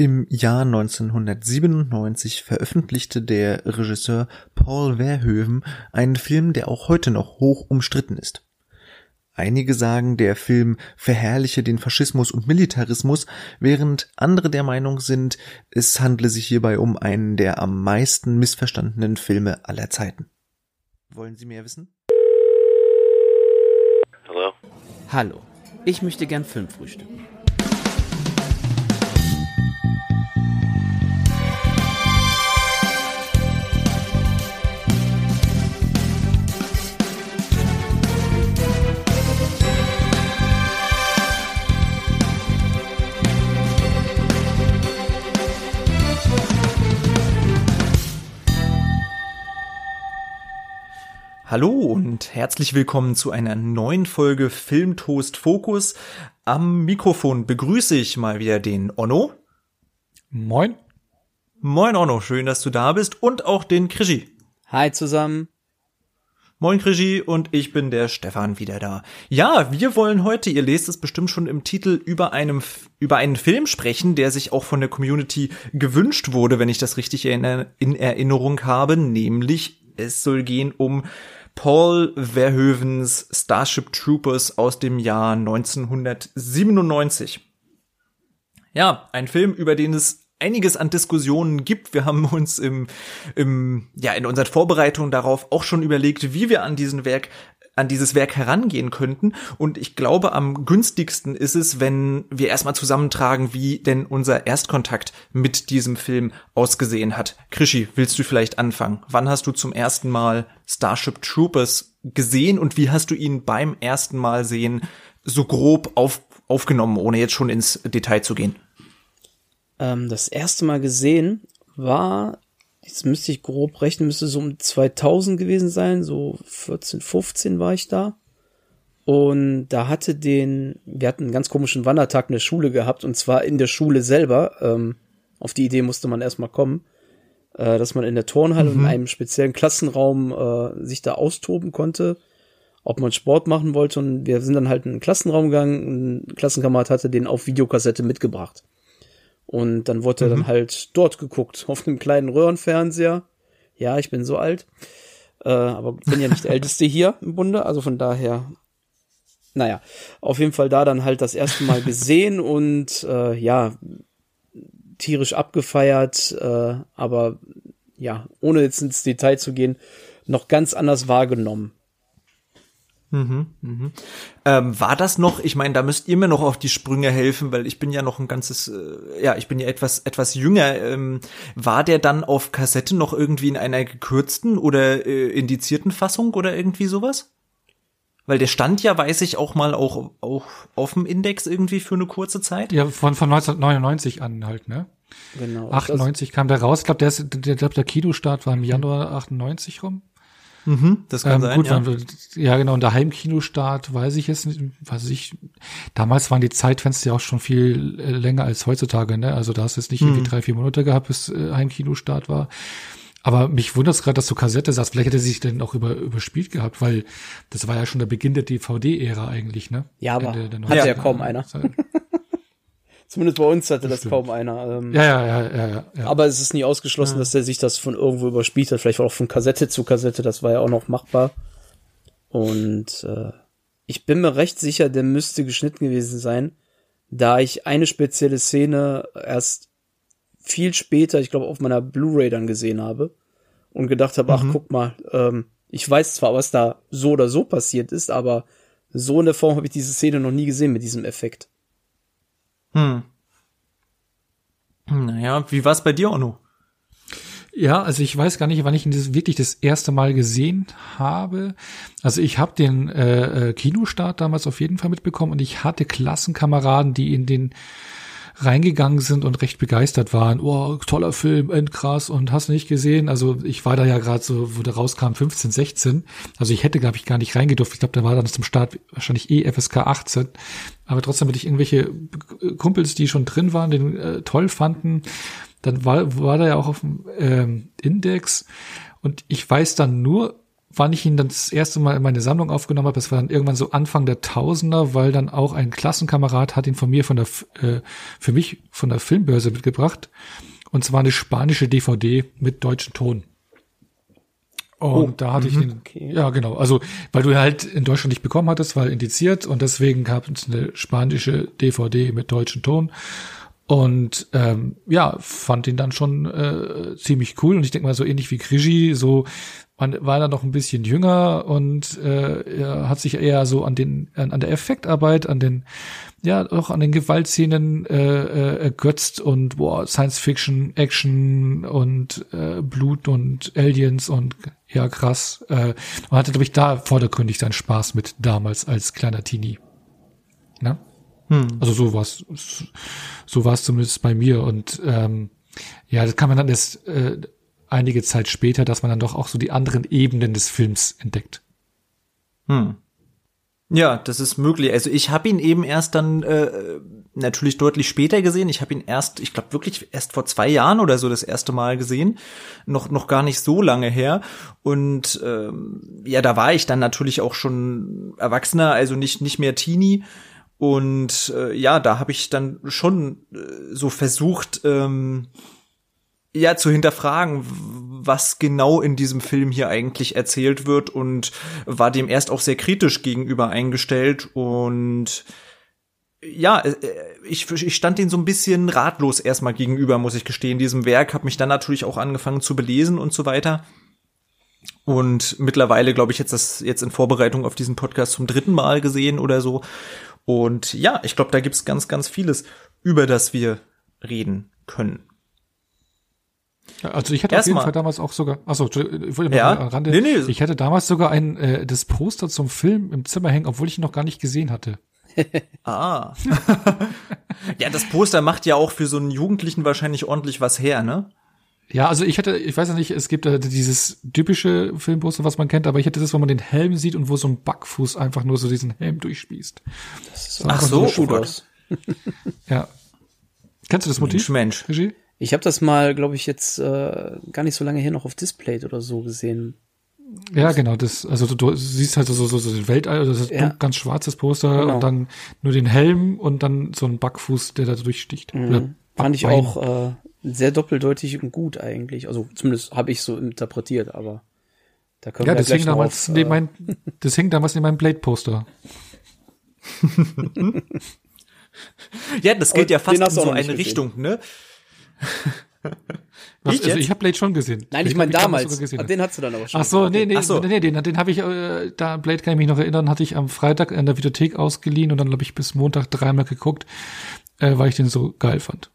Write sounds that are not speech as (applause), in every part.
Im Jahr 1997 veröffentlichte der Regisseur Paul Verhoeven einen Film, der auch heute noch hoch umstritten ist. Einige sagen, der Film verherrliche den Faschismus und Militarismus, während andere der Meinung sind, es handle sich hierbei um einen der am meisten missverstandenen Filme aller Zeiten. Wollen Sie mehr wissen? Hallo? Hallo, ich möchte gern Film frühstücken. Hallo und herzlich willkommen zu einer neuen Folge Filmtoast Fokus. Am Mikrofon begrüße ich mal wieder den Onno. Moin. Moin Onno, schön, dass du da bist und auch den Krischi. Hi zusammen. Moin Krischi und ich bin der Stefan wieder da. Ja, wir wollen heute, ihr lest es bestimmt schon im Titel, über einem über einen Film sprechen, der sich auch von der Community gewünscht wurde, wenn ich das richtig in Erinnerung habe, nämlich es soll gehen um Paul Verhoevens Starship Troopers aus dem Jahr 1997. Ja, ein Film, über den es einiges an Diskussionen gibt. Wir haben uns im, im, ja, in unseren Vorbereitungen darauf auch schon überlegt, wie wir an diesen Werk an dieses Werk herangehen könnten. Und ich glaube, am günstigsten ist es, wenn wir erstmal zusammentragen, wie denn unser Erstkontakt mit diesem Film ausgesehen hat. Krischi, willst du vielleicht anfangen? Wann hast du zum ersten Mal Starship Troopers gesehen und wie hast du ihn beim ersten Mal sehen so grob auf, aufgenommen, ohne jetzt schon ins Detail zu gehen? Ähm, das erste Mal gesehen war jetzt müsste ich grob rechnen, müsste so um 2000 gewesen sein, so 14, 15 war ich da. Und da hatte den, wir hatten einen ganz komischen Wandertag in der Schule gehabt, und zwar in der Schule selber. Ähm, auf die Idee musste man erstmal kommen, äh, dass man in der Turnhalle mhm. in einem speziellen Klassenraum äh, sich da austoben konnte, ob man Sport machen wollte. Und wir sind dann halt in den Klassenraum gegangen. Ein Klassenkamerad hatte den auf Videokassette mitgebracht. Und dann wurde mhm. er dann halt dort geguckt, (laughs) auf einem kleinen Röhrenfernseher. Ja, ich bin so alt. Äh, aber bin ja nicht der (laughs) Älteste hier im Bunde, also von daher, naja, auf jeden Fall da dann halt das erste Mal gesehen (laughs) und äh, ja, tierisch abgefeiert, äh, aber ja, ohne jetzt ins Detail zu gehen, noch ganz anders wahrgenommen. Mhm, mhm. Ähm, war das noch, ich meine, da müsst ihr mir noch auf die Sprünge helfen, weil ich bin ja noch ein ganzes, äh, ja, ich bin ja etwas, etwas jünger. Ähm, war der dann auf Kassette noch irgendwie in einer gekürzten oder äh, indizierten Fassung oder irgendwie sowas? Weil der stand ja, weiß ich, auch mal auch, auch auf dem Index irgendwie für eine kurze Zeit. Ja, von, von 1999 an halt, ne? Genau. 98 kam der raus. Ich glaube, der, ist, der, der, der Kinostart war im Januar 98 rum. Mhm, das kann ähm, sein. Gut, ja. Wann, ja, genau. Und der Heimkinostart weiß ich jetzt nicht, weiß ich. Damals waren die Zeitfenster ja auch schon viel äh, länger als heutzutage, ne? Also da hast du jetzt nicht mhm. irgendwie drei, vier Monate gehabt, bis äh, Heimkinostart war. Aber mich wundert es gerade, dass du Kassette sagst. Vielleicht hätte er sich denn auch über, überspielt gehabt, weil das war ja schon der Beginn der DVD-Ära eigentlich, ne? Ja, aber der, der hat ja kaum einer. Zumindest bei uns hatte das, das kaum einer. Ähm, ja, ja, ja, ja, ja, Aber es ist nie ausgeschlossen, ja. dass der sich das von irgendwo überspielt hat. Vielleicht auch von Kassette zu Kassette. Das war ja auch noch machbar. Und äh, ich bin mir recht sicher, der müsste geschnitten gewesen sein, da ich eine spezielle Szene erst viel später, ich glaube, auf meiner Blu-ray dann gesehen habe und gedacht habe, mhm. ach guck mal, ähm, ich weiß zwar, was da so oder so passiert ist, aber so in der Form habe ich diese Szene noch nie gesehen mit diesem Effekt. Hm. Naja, wie war's bei dir, Onno? Ja, also ich weiß gar nicht, wann ich ihn wirklich das erste Mal gesehen habe. Also ich habe den äh, äh, Kinostart damals auf jeden Fall mitbekommen und ich hatte Klassenkameraden, die in den reingegangen sind und recht begeistert waren. Oh, toller Film, endkrass und hast nicht gesehen. Also ich war da ja gerade so, wo der rauskam, 15, 16. Also ich hätte, glaube ich, gar nicht reingedurft. Ich glaube, da war dann zum Start wahrscheinlich eh FSK 18. Aber trotzdem hatte ich irgendwelche Kumpels, die schon drin waren, den äh, toll fanden. Dann war, war der ja auch auf dem ähm, Index. Und ich weiß dann nur, wann ich ihn dann das erste Mal in meine Sammlung aufgenommen habe, das war dann irgendwann so Anfang der Tausender, weil dann auch ein Klassenkamerad hat ihn von mir von der, äh, für mich von der Filmbörse mitgebracht. Und zwar eine spanische DVD mit deutschen Ton. Und oh, da hatte ich mhm. den, okay. ja genau, also weil du halt in Deutschland nicht bekommen hattest, weil indiziert und deswegen gab es eine spanische DVD mit deutschen Ton. Und ähm, ja, fand ihn dann schon äh, ziemlich cool. Und ich denke mal, so ähnlich wie Krigi, so man war da noch ein bisschen jünger und äh, er hat sich eher so an den an, an der Effektarbeit, an den ja auch an den Gewaltszenen äh, äh, ergötzt und boah, Science Fiction, Action und äh, Blut und Aliens und ja krass. Äh, man hatte glaube ich da vordergründig seinen Spaß mit damals als kleiner Teenie. Ne? Hm. Also so war's so war's zumindest bei mir und ähm, ja, das kann man dann erst äh, einige Zeit später, dass man dann doch auch so die anderen Ebenen des Films entdeckt. Hm. Ja, das ist möglich. Also ich habe ihn eben erst dann äh, natürlich deutlich später gesehen. Ich habe ihn erst, ich glaube wirklich erst vor zwei Jahren oder so das erste Mal gesehen, noch noch gar nicht so lange her. Und ähm, ja, da war ich dann natürlich auch schon Erwachsener, also nicht nicht mehr Teenie. Und äh, ja, da habe ich dann schon äh, so versucht. Ähm, ja zu hinterfragen, was genau in diesem Film hier eigentlich erzählt wird und war dem erst auch sehr kritisch gegenüber eingestellt und ja, äh, ich, ich stand den so ein bisschen ratlos erstmal gegenüber, muss ich gestehen, diesem Werk, habe mich dann natürlich auch angefangen zu belesen und so weiter. Und mittlerweile, glaube ich, jetzt das jetzt in Vorbereitung auf diesen Podcast zum dritten Mal gesehen oder so. Und ja, ich glaube, da gibt's ganz, ganz vieles, über das wir reden können. Also ich hatte Erst auf jeden mal. Fall damals auch sogar, achso, ich wollte ja? mal Rande, nee, nee. ich hatte damals sogar ein äh, das Poster zum Film im Zimmer hängen, obwohl ich ihn noch gar nicht gesehen hatte. (laughs) ah. ja, das Poster macht ja auch für so einen Jugendlichen wahrscheinlich ordentlich was her, ne? Ja, also ich hätte, ich weiß ja nicht, es gibt äh, dieses typische Filmposter, was man kennt, aber ich hätte das, wo man den Helm sieht und wo so ein Backfuß einfach nur so diesen Helm durchspießt. Das ist Ach so, so oh ja. Kennst du das Motiv? Mensch. Mensch. Ich habe das mal, glaube ich, jetzt äh, gar nicht so lange her noch auf Display oder so gesehen. Ja, genau, das, also du, du siehst halt so, so, so den Weltall, also das ja. ganz schwarzes Poster genau. und dann nur den Helm und dann so ein Backfuß, der da durchsticht. Mhm. Fand ich auch äh, sehr doppeldeutig und gut eigentlich. Also zumindest habe ich so interpretiert, aber da können ja, wir das hing damals auf, neben mein, das hing damals in meinem Blade-Poster. (laughs) ja, das geht ja fast in so eine Richtung, ne? (laughs) Was, ich, also ich habe Blade schon gesehen. Nein, ich meine damals. damals den hast du dann aber schon. Ach so, nee, nee, Ach so. nee, den, den habe ich, äh, da Blade kann ich mich noch erinnern, hatte ich am Freitag in der Videothek ausgeliehen und dann habe ich bis Montag dreimal geguckt, äh, weil ich den so geil fand.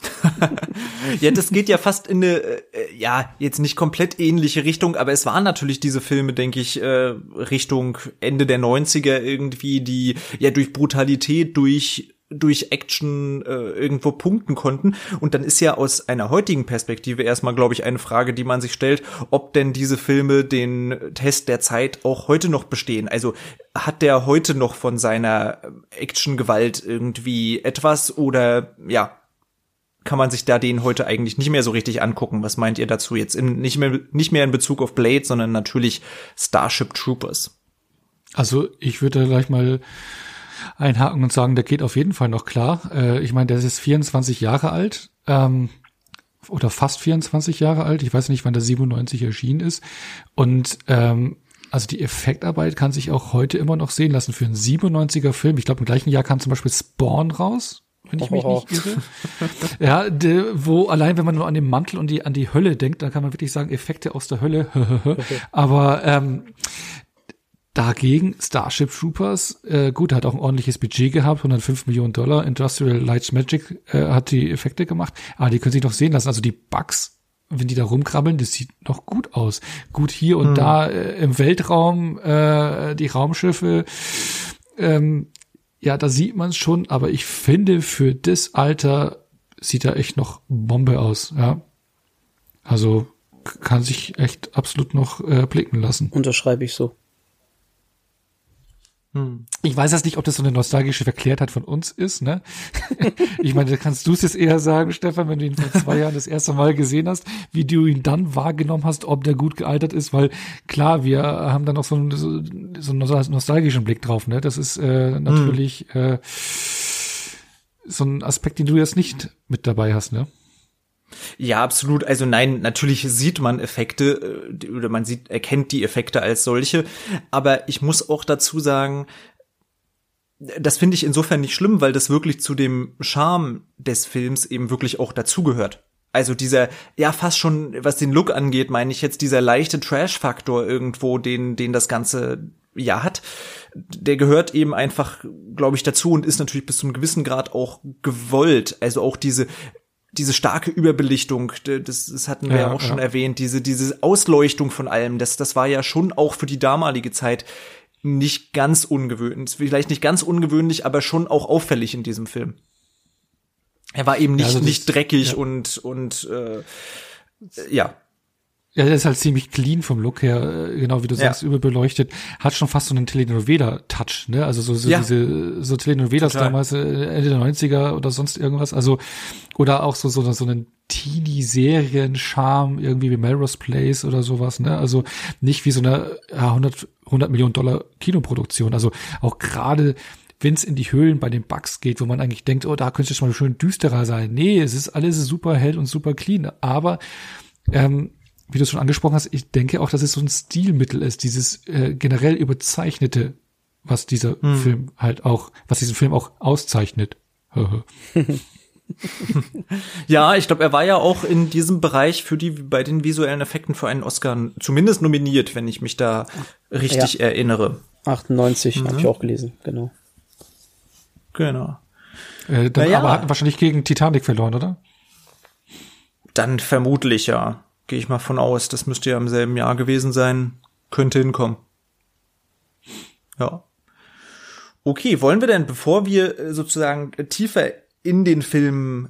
(laughs) ja, das geht ja fast in eine, äh, ja, jetzt nicht komplett ähnliche Richtung, aber es waren natürlich diese Filme, denke ich, äh, Richtung Ende der 90er irgendwie, die ja durch Brutalität, durch durch Action äh, irgendwo punkten konnten. Und dann ist ja aus einer heutigen Perspektive erstmal, glaube ich, eine Frage, die man sich stellt, ob denn diese Filme den Test der Zeit auch heute noch bestehen. Also hat der heute noch von seiner Actiongewalt irgendwie etwas oder ja, kann man sich da den heute eigentlich nicht mehr so richtig angucken. Was meint ihr dazu jetzt? In, nicht, mehr, nicht mehr in Bezug auf Blade, sondern natürlich Starship Troopers. Also ich würde da gleich mal einhaken und sagen, der geht auf jeden Fall noch klar. Äh, ich meine, der ist 24 Jahre alt. Ähm, oder fast 24 Jahre alt. Ich weiß nicht, wann der 97 erschienen ist. Und ähm, also die Effektarbeit kann sich auch heute immer noch sehen lassen für einen 97er Film. Ich glaube, im gleichen Jahr kam zum Beispiel Spawn raus, wenn ich mich nicht irre. (laughs) ja, de, wo allein, wenn man nur an den Mantel und die an die Hölle denkt, dann kann man wirklich sagen, Effekte aus der Hölle. (laughs) Aber ähm, Dagegen Starship Troopers, äh, gut, hat auch ein ordentliches Budget gehabt, 105 Millionen Dollar. Industrial Light Magic äh, hat die Effekte gemacht, aber die können sich noch sehen lassen. Also die Bugs, wenn die da rumkrabbeln, das sieht noch gut aus. Gut hier und mhm. da äh, im Weltraum, äh, die Raumschiffe, ähm, ja, da sieht man es schon, aber ich finde, für das Alter sieht er echt noch Bombe aus, ja. Also kann sich echt absolut noch äh, blicken lassen. Unterschreibe ich so. Hm. Ich weiß jetzt nicht, ob das so eine nostalgische Verklärtheit von uns ist, ne? (laughs) ich meine, kannst du es jetzt eher sagen, Stefan, wenn du ihn vor zwei Jahren das erste Mal gesehen hast, wie du ihn dann wahrgenommen hast, ob der gut gealtert ist, weil klar, wir haben dann auch so einen, so einen nostalgischen Blick drauf, ne? Das ist äh, natürlich hm. äh, so ein Aspekt, den du jetzt nicht mit dabei hast, ne? Ja, absolut. Also nein, natürlich sieht man Effekte äh, oder man sieht, erkennt die Effekte als solche. Aber ich muss auch dazu sagen, das finde ich insofern nicht schlimm, weil das wirklich zu dem Charme des Films eben wirklich auch dazugehört. Also dieser, ja, fast schon, was den Look angeht, meine ich jetzt dieser leichte Trash-Faktor irgendwo, den, den das Ganze ja hat, der gehört eben einfach, glaube ich, dazu und ist natürlich bis zum gewissen Grad auch gewollt. Also auch diese diese starke Überbelichtung, das, das hatten wir ja, auch schon ja. erwähnt, diese, diese Ausleuchtung von allem, das, das war ja schon auch für die damalige Zeit nicht ganz ungewöhnlich, vielleicht nicht ganz ungewöhnlich, aber schon auch auffällig in diesem Film. Er war eben nicht, ja, also nicht dreckig und, und äh, ja, ja, der ist halt ziemlich clean vom Look her, äh, genau wie du sagst, ja. überbeleuchtet. Hat schon fast so einen Telenovela-Touch, ne? Also so, so ja. diese, so Telenovelas Total. damals, äh, Ende der 90er oder sonst irgendwas. Also, oder auch so, so, so einen Teenie-Serien-Charme, irgendwie wie Melrose Place oder sowas, ne? Also nicht wie so eine ja, 100, 100 Millionen Dollar Kinoproduktion. Also auch gerade wenn es in die Höhlen bei den Bugs geht, wo man eigentlich denkt, oh, da könnte es mal schön düsterer sein. Nee, es ist alles super hell und super clean. Aber ähm, wie du es schon angesprochen hast, ich denke auch, dass es so ein Stilmittel ist, dieses äh, generell überzeichnete, was dieser hm. Film halt auch, was diesen Film auch auszeichnet. (laughs) ja, ich glaube, er war ja auch in diesem Bereich für die bei den visuellen Effekten für einen Oscar zumindest nominiert, wenn ich mich da richtig ja. erinnere. 98 mhm. habe ich auch gelesen, genau. Genau. Äh, dann naja. aber hat wahrscheinlich gegen Titanic verloren, oder? Dann vermutlich ja gehe ich mal von aus. Das müsste ja im selben Jahr gewesen sein. Könnte hinkommen. Ja. Okay, wollen wir denn, bevor wir äh, sozusagen tiefer in den Film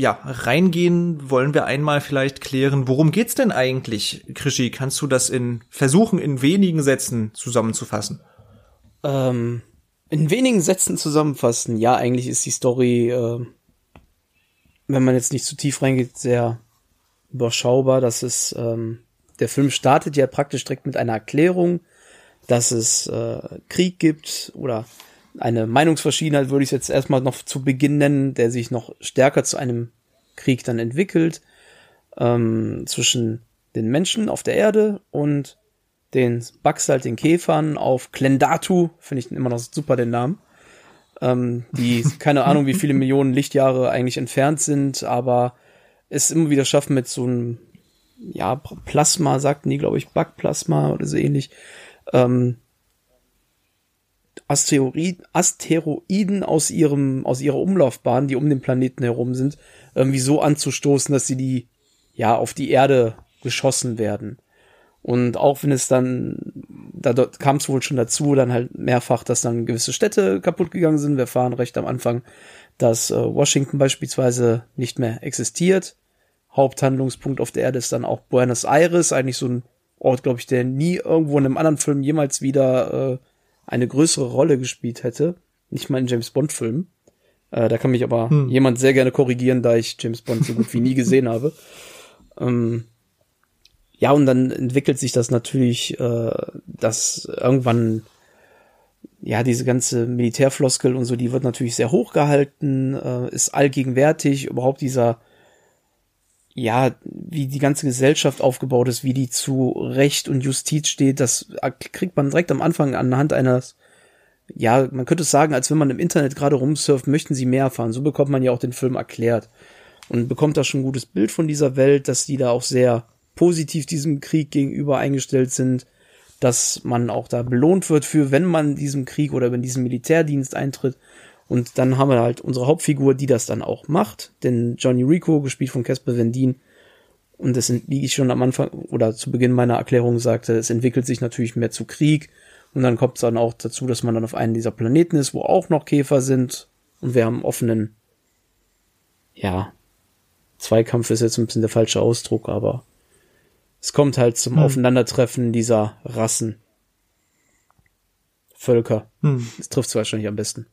ja, reingehen, wollen wir einmal vielleicht klären, worum geht's denn eigentlich, Krischi? Kannst du das in versuchen, in wenigen Sätzen zusammenzufassen? Ähm, in wenigen Sätzen zusammenfassen. Ja, eigentlich ist die Story, äh, wenn man jetzt nicht zu tief reingeht, sehr überschaubar. Das ist, ähm, der Film startet ja praktisch direkt mit einer Erklärung, dass es äh, Krieg gibt oder eine Meinungsverschiedenheit würde ich jetzt erstmal noch zu Beginn nennen, der sich noch stärker zu einem Krieg dann entwickelt ähm, zwischen den Menschen auf der Erde und den Bugs halt den Käfern auf Klendatu, finde ich immer noch super den Namen, ähm, die keine Ahnung wie viele Millionen Lichtjahre eigentlich entfernt sind, aber es immer wieder schaffen mit so einem, ja, Plasma, sagten die, glaube ich, Backplasma oder so ähnlich, ähm, Asteroid, Asteroiden aus ihrem, aus ihrer Umlaufbahn, die um den Planeten herum sind, irgendwie so anzustoßen, dass sie die, ja, auf die Erde geschossen werden. Und auch wenn es dann, da kam es wohl schon dazu, dann halt mehrfach, dass dann gewisse Städte kaputt gegangen sind. Wir fahren recht am Anfang dass äh, Washington beispielsweise nicht mehr existiert. Haupthandlungspunkt auf der Erde ist dann auch Buenos Aires, eigentlich so ein Ort, glaube ich, der nie irgendwo in einem anderen Film jemals wieder äh, eine größere Rolle gespielt hätte. Nicht mal in James Bond-Filmen. Äh, da kann mich aber hm. jemand sehr gerne korrigieren, da ich James Bond so gut wie nie gesehen habe. (laughs) Ähm, ja, und dann entwickelt sich das natürlich, äh, dass irgendwann ja, diese ganze Militärfloskel und so, die wird natürlich sehr hoch gehalten, äh, ist allgegenwärtig, überhaupt dieser, ja, wie die ganze Gesellschaft aufgebaut ist, wie die zu Recht und Justiz steht, das kriegt man direkt am Anfang anhand eines, ja, man könnte es sagen, als wenn man im Internet gerade rumsurft, möchten sie mehr erfahren. So bekommt man ja auch den Film erklärt und bekommt da schon ein gutes Bild von dieser Welt, dass die da auch sehr positiv diesem Krieg gegenüber eingestellt sind dass man auch da belohnt wird für, wenn man diesem Krieg oder in diesem Militärdienst eintritt. Und dann haben wir halt unsere Hauptfigur, die das dann auch macht, denn Johnny Rico, gespielt von Casper Vendin, und das, wie ich schon am Anfang oder zu Beginn meiner Erklärung sagte, es entwickelt sich natürlich mehr zu Krieg. Und dann kommt es dann auch dazu, dass man dann auf einem dieser Planeten ist, wo auch noch Käfer sind. Und wir haben offenen, ja, Zweikampf ist jetzt ein bisschen der falsche Ausdruck, aber es kommt halt zum hm. Aufeinandertreffen dieser Rassen. Völker. Hm. Das trifft es wahrscheinlich am besten.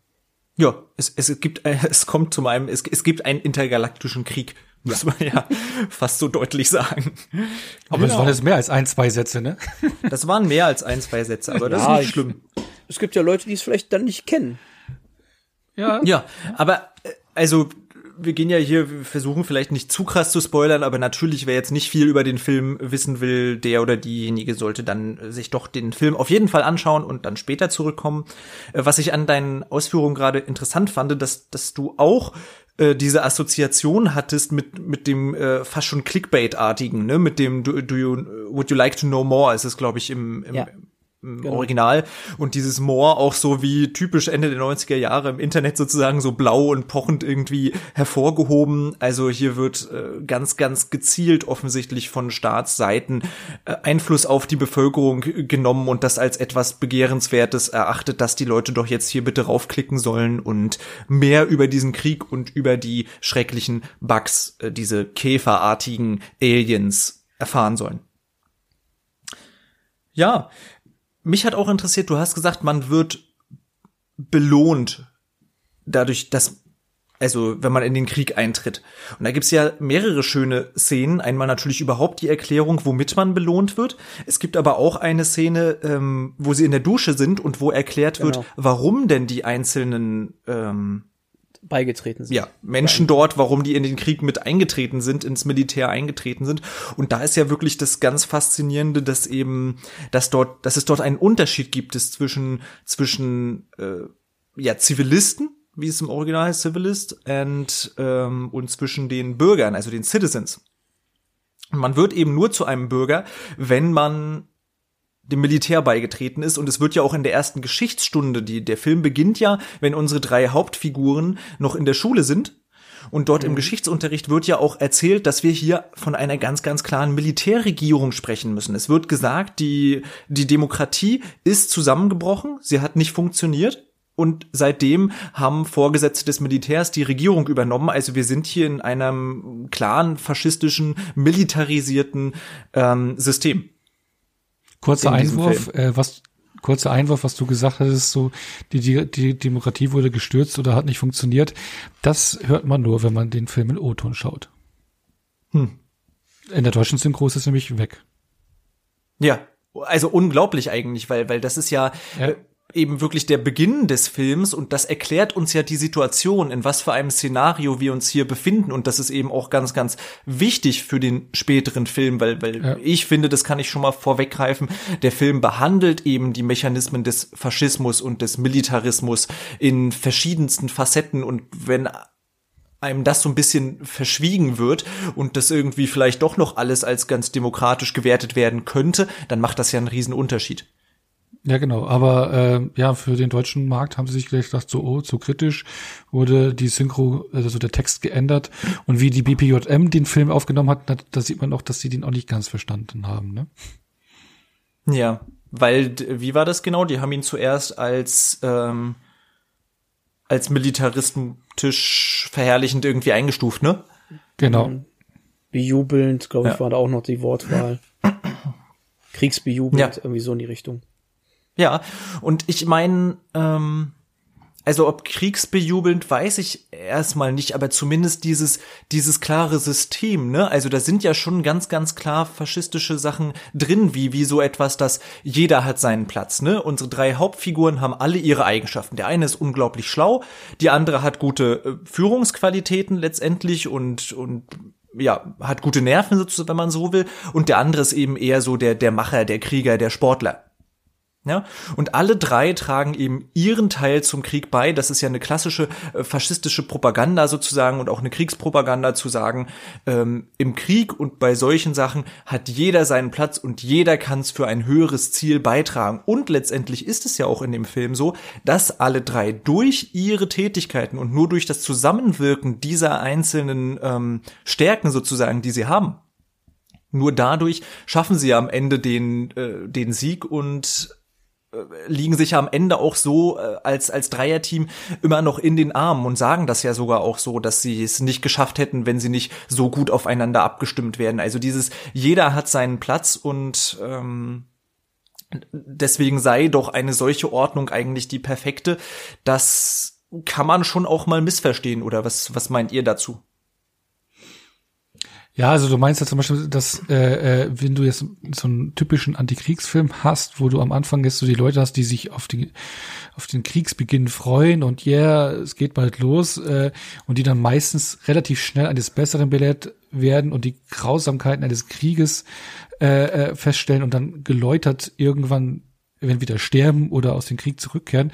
Ja, es, es gibt, äh, es kommt zu einem, es, es gibt einen intergalaktischen Krieg, muss man ja (laughs) fast so deutlich sagen. Aber genau. das waren jetzt mehr als ein, zwei Sätze, ne? (laughs) Das waren mehr als ein, zwei Sätze, aber das ja, ist nicht schlimm. Es gibt ja Leute, die es vielleicht dann nicht kennen. Ja. Ja, aber äh, also wir gehen ja hier, wir versuchen vielleicht nicht zu krass zu spoilern, aber natürlich, wer jetzt nicht viel über den Film wissen will, der oder diejenige sollte dann sich doch den Film auf jeden Fall anschauen und dann später zurückkommen. Äh, was ich an deinen Ausführungen gerade interessant fand, dass, dass du auch äh, diese Assoziation hattest mit mit dem äh, fast schon Clickbait-artigen, ne, mit dem do, do you would you like to know more ist es glaube ich im, im ja genau. Original. Und dieses Moor auch so wie typisch Ende der 90er Jahre im Internet sozusagen so blau und pochend irgendwie hervorgehoben. Also hier wird äh, ganz, ganz gezielt offensichtlich von Staatsseiten äh, Einfluss auf die Bevölkerung genommen und das als etwas Begehrenswertes erachtet, dass die Leute doch jetzt hier bitte raufklicken sollen und mehr über diesen Krieg und über die schrecklichen Bugs, äh, diese käferartigen Aliens erfahren sollen. Ja, mich hat auch interessiert, du hast gesagt, man wird belohnt dadurch, dass also wenn man in den Krieg eintritt. Und da gibt's ja mehrere schöne Szenen. Einmal natürlich überhaupt die Erklärung, womit man belohnt wird. Es gibt aber auch eine Szene, ähm, wo sie in der Dusche sind und wo erklärt genau. wird, warum denn die einzelnen ähm, beigetreten sind. Ja, Menschen dort, warum die in den Krieg mit eingetreten sind, ins Militär eingetreten sind. Und da ist ja wirklich das ganz Faszinierende, dass eben, dass dort, dass es dort einen Unterschied gibt es zwischen, zwischen äh, ja, Zivilisten, wie es im Original heißt, Civilist, and, ähm, und zwischen den Bürgern, also den Citizens. man wird eben nur zu einem Bürger, wenn man dem Militär beigetreten ist und es wird ja auch in der ersten Geschichtsstunde, die der Film beginnt ja, wenn unsere drei Hauptfiguren noch in der Schule sind und dort mhm. im Geschichtsunterricht wird ja auch erzählt, dass wir hier von einer ganz, ganz klaren Militärregierung sprechen müssen. Es wird gesagt, die, die Demokratie ist zusammengebrochen, sie hat nicht funktioniert. Und seitdem haben Vorgesetzte des Militärs die Regierung übernommen. Also wir sind hier in einem klaren, faschistischen, militarisierten ähm, System. Kurzer Einwurf, äh, was kurzer Einwurf, was du gesagt hast, so die, die, die Demokratie wurde gestürzt oder hat nicht funktioniert. Das hört man nur, wenn man den Film in O-Ton schaut. Hm. In der deutschen Synchro ist es nämlich weg. Ja, also unglaublich eigentlich, weil weil das ist ja, ja. Eben wirklich der Beginn des Films und das erklärt uns ja die Situation, in was für einem Szenario wir uns hier befinden und das ist eben auch ganz, ganz wichtig für den späteren Film, weil, weil ja. ich finde, das kann ich schon mal vorweggreifen, der Film behandelt eben die Mechanismen des Faschismus und des Militarismus in verschiedensten Facetten und wenn einem das so ein bisschen verschwiegen wird und das irgendwie vielleicht doch noch alles als ganz demokratisch gewertet werden könnte, dann macht das ja einen riesen Unterschied. Ja, genau. Aber äh, ja, für den deutschen Markt haben sie sich gleich gedacht, so, oh, zu kritisch wurde die Synchro, also der Text geändert. Und wie die BPJM den Film aufgenommen hat, da, sieht man auch, dass sie den auch nicht ganz verstanden haben, ne? Ja, weil, wie war das genau? Die haben ihn zuerst als, ähm, als militaristisch verherrlichend irgendwie eingestuft, ne? Genau. Mhm. Bejubelnd, glaube ich, ja. war da auch noch die Wortwahl. (clears throat) Kriegsbejubelnd, ja. irgendwie so in die Richtung. Ja, und ich meine, ähm, also ob kriegsbejubelnd weiß ich erstmal nicht, aber zumindest dieses dieses klare System, ne? Also da sind ja schon ganz ganz klar faschistische Sachen drin, wie wie so etwas, dass jeder hat seinen Platz, ne? Unsere drei Hauptfiguren haben alle ihre Eigenschaften. Der eine ist unglaublich schlau, die andere hat gute äh, Führungsqualitäten letztendlich und und ja, hat gute Nerven wenn man so will, und der andere ist eben eher so der der Macher, der Krieger, der Sportler. Ja, und alle drei tragen eben ihren Teil zum Krieg bei. Das ist ja eine klassische äh, faschistische Propaganda sozusagen und auch eine Kriegspropaganda zu sagen, ähm, im Krieg und bei solchen Sachen hat jeder seinen Platz und jeder kann es für ein höheres Ziel beitragen. Und letztendlich ist es ja auch in dem Film so, dass alle drei durch ihre Tätigkeiten und nur durch das Zusammenwirken dieser einzelnen ähm, Stärken sozusagen, die sie haben, nur dadurch schaffen sie ja am Ende den, äh, den Sieg und liegen sich ja am Ende auch so äh, als als Dreierteam immer noch in den Armen und sagen das ja sogar auch so, dass sie es nicht geschafft hätten, wenn sie nicht so gut aufeinander abgestimmt werden. Also dieses jeder hat seinen Platz und ähm, deswegen sei doch eine solche Ordnung eigentlich die perfekte. Das kann man schon auch mal missverstehen, oder was, was meint ihr dazu? Ja, also du meinst ja zum Beispiel, dass äh, äh, wenn du jetzt so einen typischen Antikriegsfilm hast, wo du am Anfang jetzt so die Leute hast, die sich auf den auf den Kriegsbeginn freuen und ja, yeah, es geht bald los äh, und die dann meistens relativ schnell eines Besseren belehrt werden und die Grausamkeiten eines Krieges äh, äh, feststellen und dann geläutert irgendwann entweder sterben oder aus dem Krieg zurückkehren.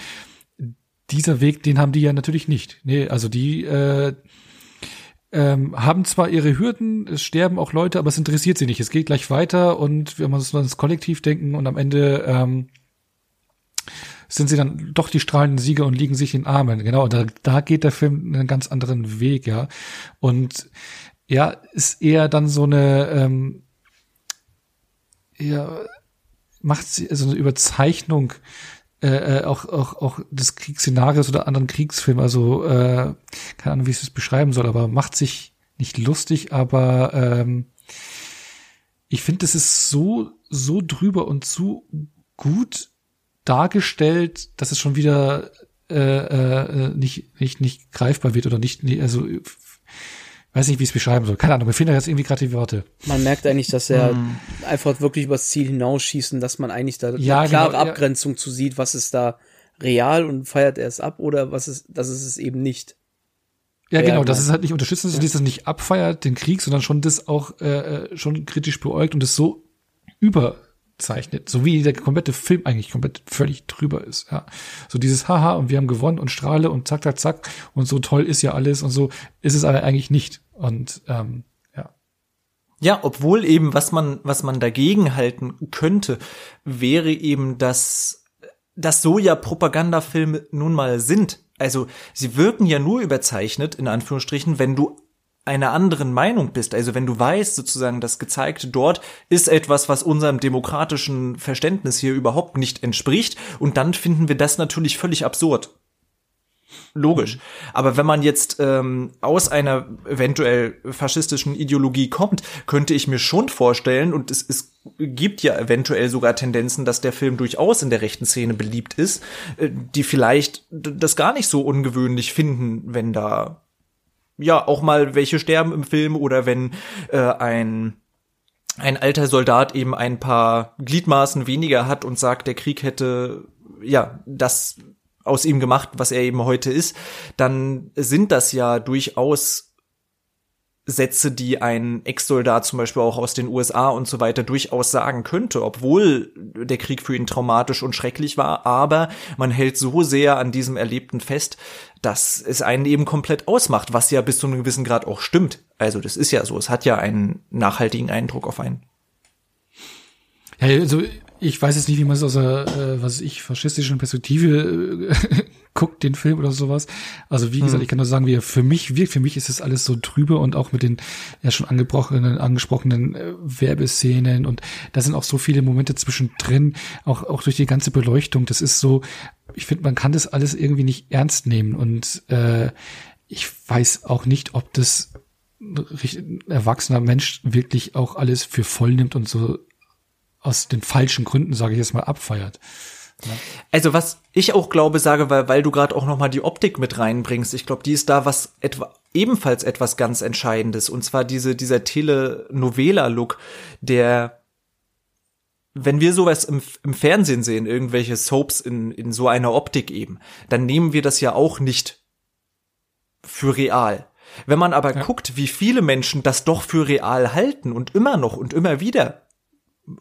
Dieser Weg, den haben die ja natürlich nicht. Nee, also die äh, ähm, haben zwar ihre Hürden, es sterben auch Leute, aber es interessiert sie nicht. Es geht gleich weiter und wir müssen ans Kollektiv denken und am Ende ähm, sind sie dann doch die strahlenden Sieger und liegen sich in Armen. Genau, da, da geht der Film einen ganz anderen Weg, ja. Und ja, ist eher dann so eine ähm, ja, macht sie also eine Überzeichnung äh, äh, auch, auch, auch des Kriegsszenarios oder anderen Kriegsfilmen, also äh, keine Ahnung, wie ich es beschreiben soll, aber macht sich nicht lustig, aber ähm, ich finde, es ist so, so drüber und zu gut dargestellt, dass es schon wieder äh, äh, nicht, nicht, nicht greifbar wird oder nicht, also weiß nicht, wie ich es beschreiben soll. Keine Ahnung, mir fehlen da jetzt irgendwie gerade die Worte. Man merkt eigentlich, dass er mm. einfach wirklich übers Ziel hinausschießen, dass man eigentlich da ja, eine klare genau, Abgrenzung ja. zu sieht, was ist da real und feiert er es ab oder was ist, das ist es eben nicht. Ja, genau, das ist halt nicht unterstützen, ja. dass das nicht abfeiert, den Krieg, sondern schon das auch äh, äh schon kritisch beäugt und es so über zeichnet, so wie der komplette Film eigentlich komplett völlig drüber ist, ja. So dieses Haha und wir haben gewonnen und Strahle und zack, zack, zack und so toll ist ja alles und so ist es aber eigentlich nicht und ähm, ja. Ja, obwohl eben, was man, was man dagegen halten könnte, wäre eben, dass, dass so ja Propagandafilme nun mal sind. Also, sie wirken ja nur überzeichnet, in Anführungsstrichen, wenn du einer anderen Meinung bist, also wenn du weißt sozusagen, das Gezeigte dort ist etwas, was unserem demokratischen Verständnis hier überhaupt nicht entspricht, und dann finden wir das natürlich völlig absurd. Logisch. Mhm. Aber wenn man jetzt ähm, aus einer eventuell faschistischen Ideologie kommt, könnte ich mir schon vorstellen, und es, es gibt ja eventuell sogar Tendenzen, dass der Film durchaus in der rechten Szene beliebt ist, äh, die vielleicht das gar nicht so ungewöhnlich finden, wenn da ja auch mal welche sterben im Film oder wenn äh, ein ein alter Soldat eben ein paar Gliedmaßen weniger hat und sagt, der Krieg hätte ja das aus ihm gemacht, was er eben heute ist, dann sind das ja durchaus Sätze, die ein Ex-Soldat zum Beispiel auch aus den USA und so weiter durchaus sagen könnte, obwohl der Krieg für ihn traumatisch und schrecklich war, aber man hält so sehr an diesem Erlebten fest, dass es einen eben komplett ausmacht, was ja bis zu einem gewissen Grad auch stimmt. Also das ist ja so, es hat ja einen nachhaltigen Eindruck auf einen. Ja, also ich weiß jetzt nicht, wie man es aus einer, äh, was ich, faschistischen Perspektive äh, (laughs) guckt, den Film oder sowas. Also wie gesagt, hm. ich kann nur sagen, wie er für mich wirkt. Für mich ist es alles so trübe und auch mit den ja schon angebrochenen, angesprochenen äh, Werbeszenen und da sind auch so viele Momente zwischendrin, auch, auch durch die ganze Beleuchtung. Das ist so, ich finde, man kann das alles irgendwie nicht ernst nehmen und äh, ich weiß auch nicht, ob das ein erwachsener Mensch wirklich auch alles für voll nimmt und so aus den falschen Gründen, sage ich jetzt mal, abfeiert. Ja. Also was ich auch glaube, sage, weil, weil du gerade auch noch mal die Optik mit reinbringst, ich glaube, die ist da was etwa ebenfalls etwas ganz Entscheidendes und zwar diese dieser Telenovela-Look, der wenn wir sowas im, im Fernsehen sehen, irgendwelche Soaps in, in so einer Optik eben, dann nehmen wir das ja auch nicht für real. Wenn man aber ja. guckt, wie viele Menschen das doch für real halten und immer noch und immer wieder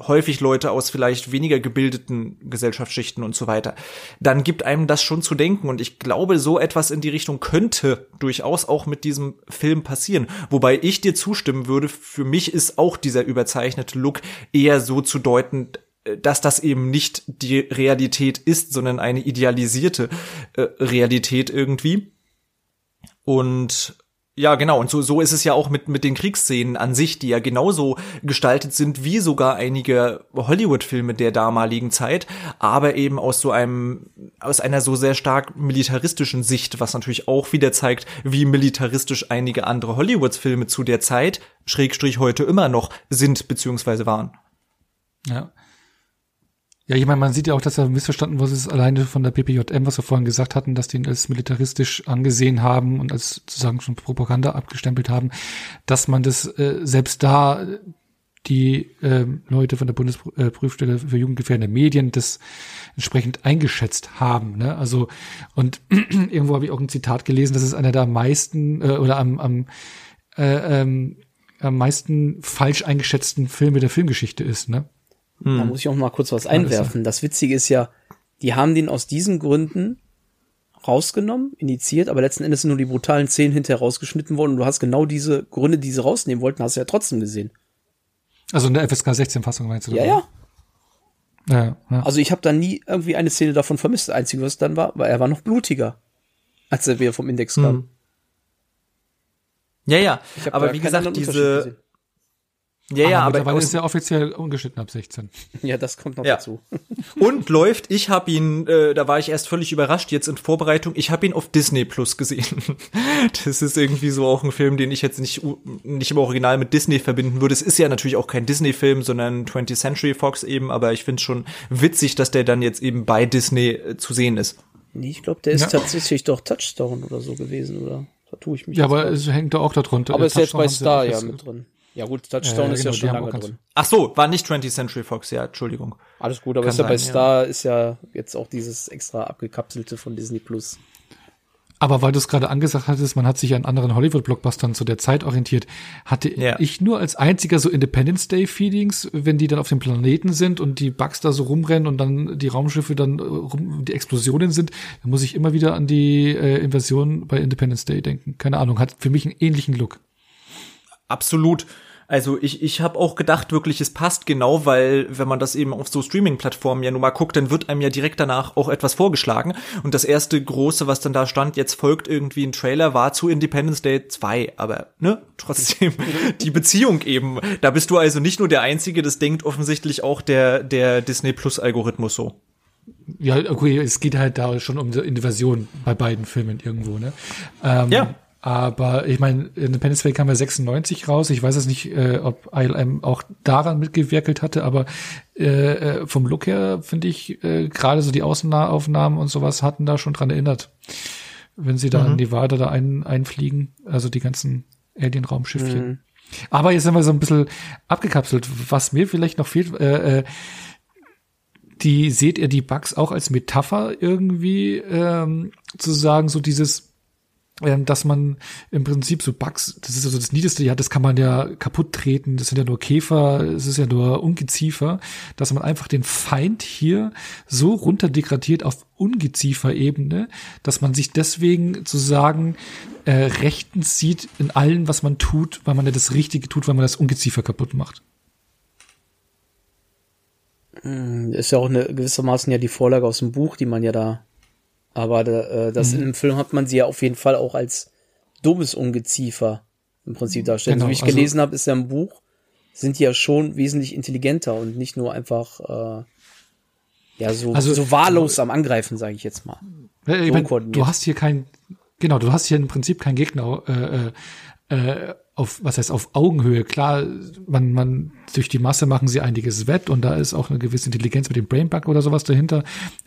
häufig Leute aus vielleicht weniger gebildeten Gesellschaftsschichten und so weiter, dann gibt einem das schon zu denken. Und ich glaube, so etwas in die Richtung könnte durchaus auch mit diesem Film passieren. Wobei ich dir zustimmen würde, für mich ist auch dieser überzeichnete Look eher so zu deuten, äh, dass das eben nicht die Realität ist, sondern eine idealisierte äh, Realität irgendwie. Und ja, genau. Und so, so ist es ja auch mit, mit den Kriegsszenen an sich, die ja genauso gestaltet sind wie sogar einige Hollywood-Filme der damaligen Zeit, aber eben aus so einem, aus einer so sehr stark militaristischen Sicht, was natürlich auch wieder zeigt, wie militaristisch einige andere Hollywood-Filme zu der Zeit, Schrägstrich heute immer noch sind, beziehungsweise waren. Ja. Ja, ich meine, man sieht ja auch, dass er missverstanden was ist alleine von der PPJM, was wir vorhin gesagt hatten, dass die ihn als militaristisch angesehen haben und als sozusagen schon Propaganda abgestempelt haben, dass man das äh, selbst da die äh, Leute von der Bundesprüfstelle für jugendgefährdende Medien das entsprechend eingeschätzt haben. Ne? Also und (clears throat) irgendwo habe ich auch ein Zitat gelesen, dass es einer der meisten äh, oder am, am, äh, ähm, am meisten falsch eingeschätzten Filme der Filmgeschichte ist. Ne? Hm. Da muss ich auch mal kurz was einwerfen. Das Witzige ist ja, die haben den aus diesen Gründen rausgenommen, initiiert, aber letzten Endes sind nur die brutalen Szenen hinterher rausgeschnitten worden und du hast genau diese Gründe, die sie rausnehmen wollten, hast du ja trotzdem gesehen. Also in der FSK 16 Fassung meinst du? Ja, ja. Ja, ja. Also ich habe da nie irgendwie eine Szene davon vermisst. Das Einzige, was dann war, war er war noch blutiger, als er wieder vom Index kam. Hm. Ja, ja. Aber wie gesagt, diese ja, ja, aber, aber ist ja offiziell ungeschnitten ab 16. Ja, das kommt noch ja. dazu. (laughs) Und läuft, ich habe ihn, äh, da war ich erst völlig überrascht, jetzt in Vorbereitung, ich habe ihn auf Disney Plus gesehen. (laughs) Das ist irgendwie so auch ein Film, den ich jetzt nicht, nicht im Original mit Disney verbinden würde. Es ist ja natürlich auch kein Disney-Film, sondern 20th Century Fox eben, aber ich finde schon witzig, dass der dann jetzt eben bei Disney äh, zu sehen ist. Nee, ich glaube, der ist ja. tatsächlich doch Touchstone oder so gewesen, oder? Da tue ich mich. Ja, aber es hängt da auch darunter. Aber es ist jetzt bei Star ja mit drin. Ja gut, Touchdown äh, ist genau, ja schon lange drin. Ach so, war nicht 20th Century Fox, ja, Entschuldigung. Alles gut, aber ist ja bei Star ja. ist ja jetzt auch dieses extra abgekapselte von Disney Plus. Aber weil du es gerade angesagt hattest, man hat sich an anderen Hollywood-Blockbustern zu der Zeit orientiert, hatte ja. ich nur als einziger so Independence Day-Feelings, wenn die dann auf dem Planeten sind und die Bugs da so rumrennen und dann die Raumschiffe dann äh, rum, die Explosionen sind, dann muss ich immer wieder an die äh, Invasion bei Independence Day denken. Keine Ahnung, hat für mich einen ähnlichen Look. Absolut. Also ich, ich habe auch gedacht, wirklich, es passt genau, weil wenn man das eben auf so Streaming-Plattformen ja nun mal guckt, dann wird einem ja direkt danach auch etwas vorgeschlagen. Und das erste große, was dann da stand, jetzt folgt irgendwie ein Trailer, war zu Independence Day 2. Aber, ne, trotzdem, (laughs) die Beziehung eben. Da bist du also nicht nur der Einzige, das denkt offensichtlich auch der, der Disney Plus-Algorithmus so. Ja, okay, es geht halt da schon um die Invasion bei beiden Filmen irgendwo, ne? Ähm, ja. Aber ich meine, Independence Day kam ja 96 raus. Ich weiß jetzt nicht, äh, ob ILM auch daran mitgewirkelt hatte, aber äh, äh, vom Look her finde ich äh, gerade so die Außenaufnahmen und sowas hatten da schon dran erinnert. Wenn sie da mhm. in Nevada da ein, einfliegen, also die ganzen Alien-Raumschiffchen. Mhm. Aber jetzt sind wir so ein bisschen abgekapselt. Was mir vielleicht noch fehlt, äh, äh, die seht ihr die Bugs auch als Metapher irgendwie ähm, zu sagen, so dieses dass man im Prinzip so Bugs, das ist also das Niedeste, ja, das kann man ja kaputt treten, das sind ja nur Käfer, es ist ja nur Ungeziefer, dass man einfach den Feind hier so runterdegradiert auf Ungeziefer-Ebene, dass man sich deswegen sozusagen äh, rechtens sieht in allem, was man tut, weil man ja das Richtige tut, weil man das Ungeziefer kaputt macht. Hm, ist ja auch eine gewissermaßen ja die Vorlage aus dem Buch, die man ja da aber äh, das mhm. in dem Film hat man sie ja auf jeden Fall auch als dummes Ungeziefer im Prinzip darstellen. Genau, so wie ich also, gelesen habe, ist ja im Buch, sind die ja schon wesentlich intelligenter und nicht nur einfach äh, ja so, also, so wahllos am Angreifen, sage ich jetzt mal. Äh, ich mein, du hast hier kein, genau, du hast hier im Prinzip keinen Gegner äh, äh, äh auf, was heißt auf Augenhöhe. Klar, man, man, durch die Masse machen sie einiges wett und da ist auch eine gewisse Intelligenz mit dem Brainbug oder sowas dahinter.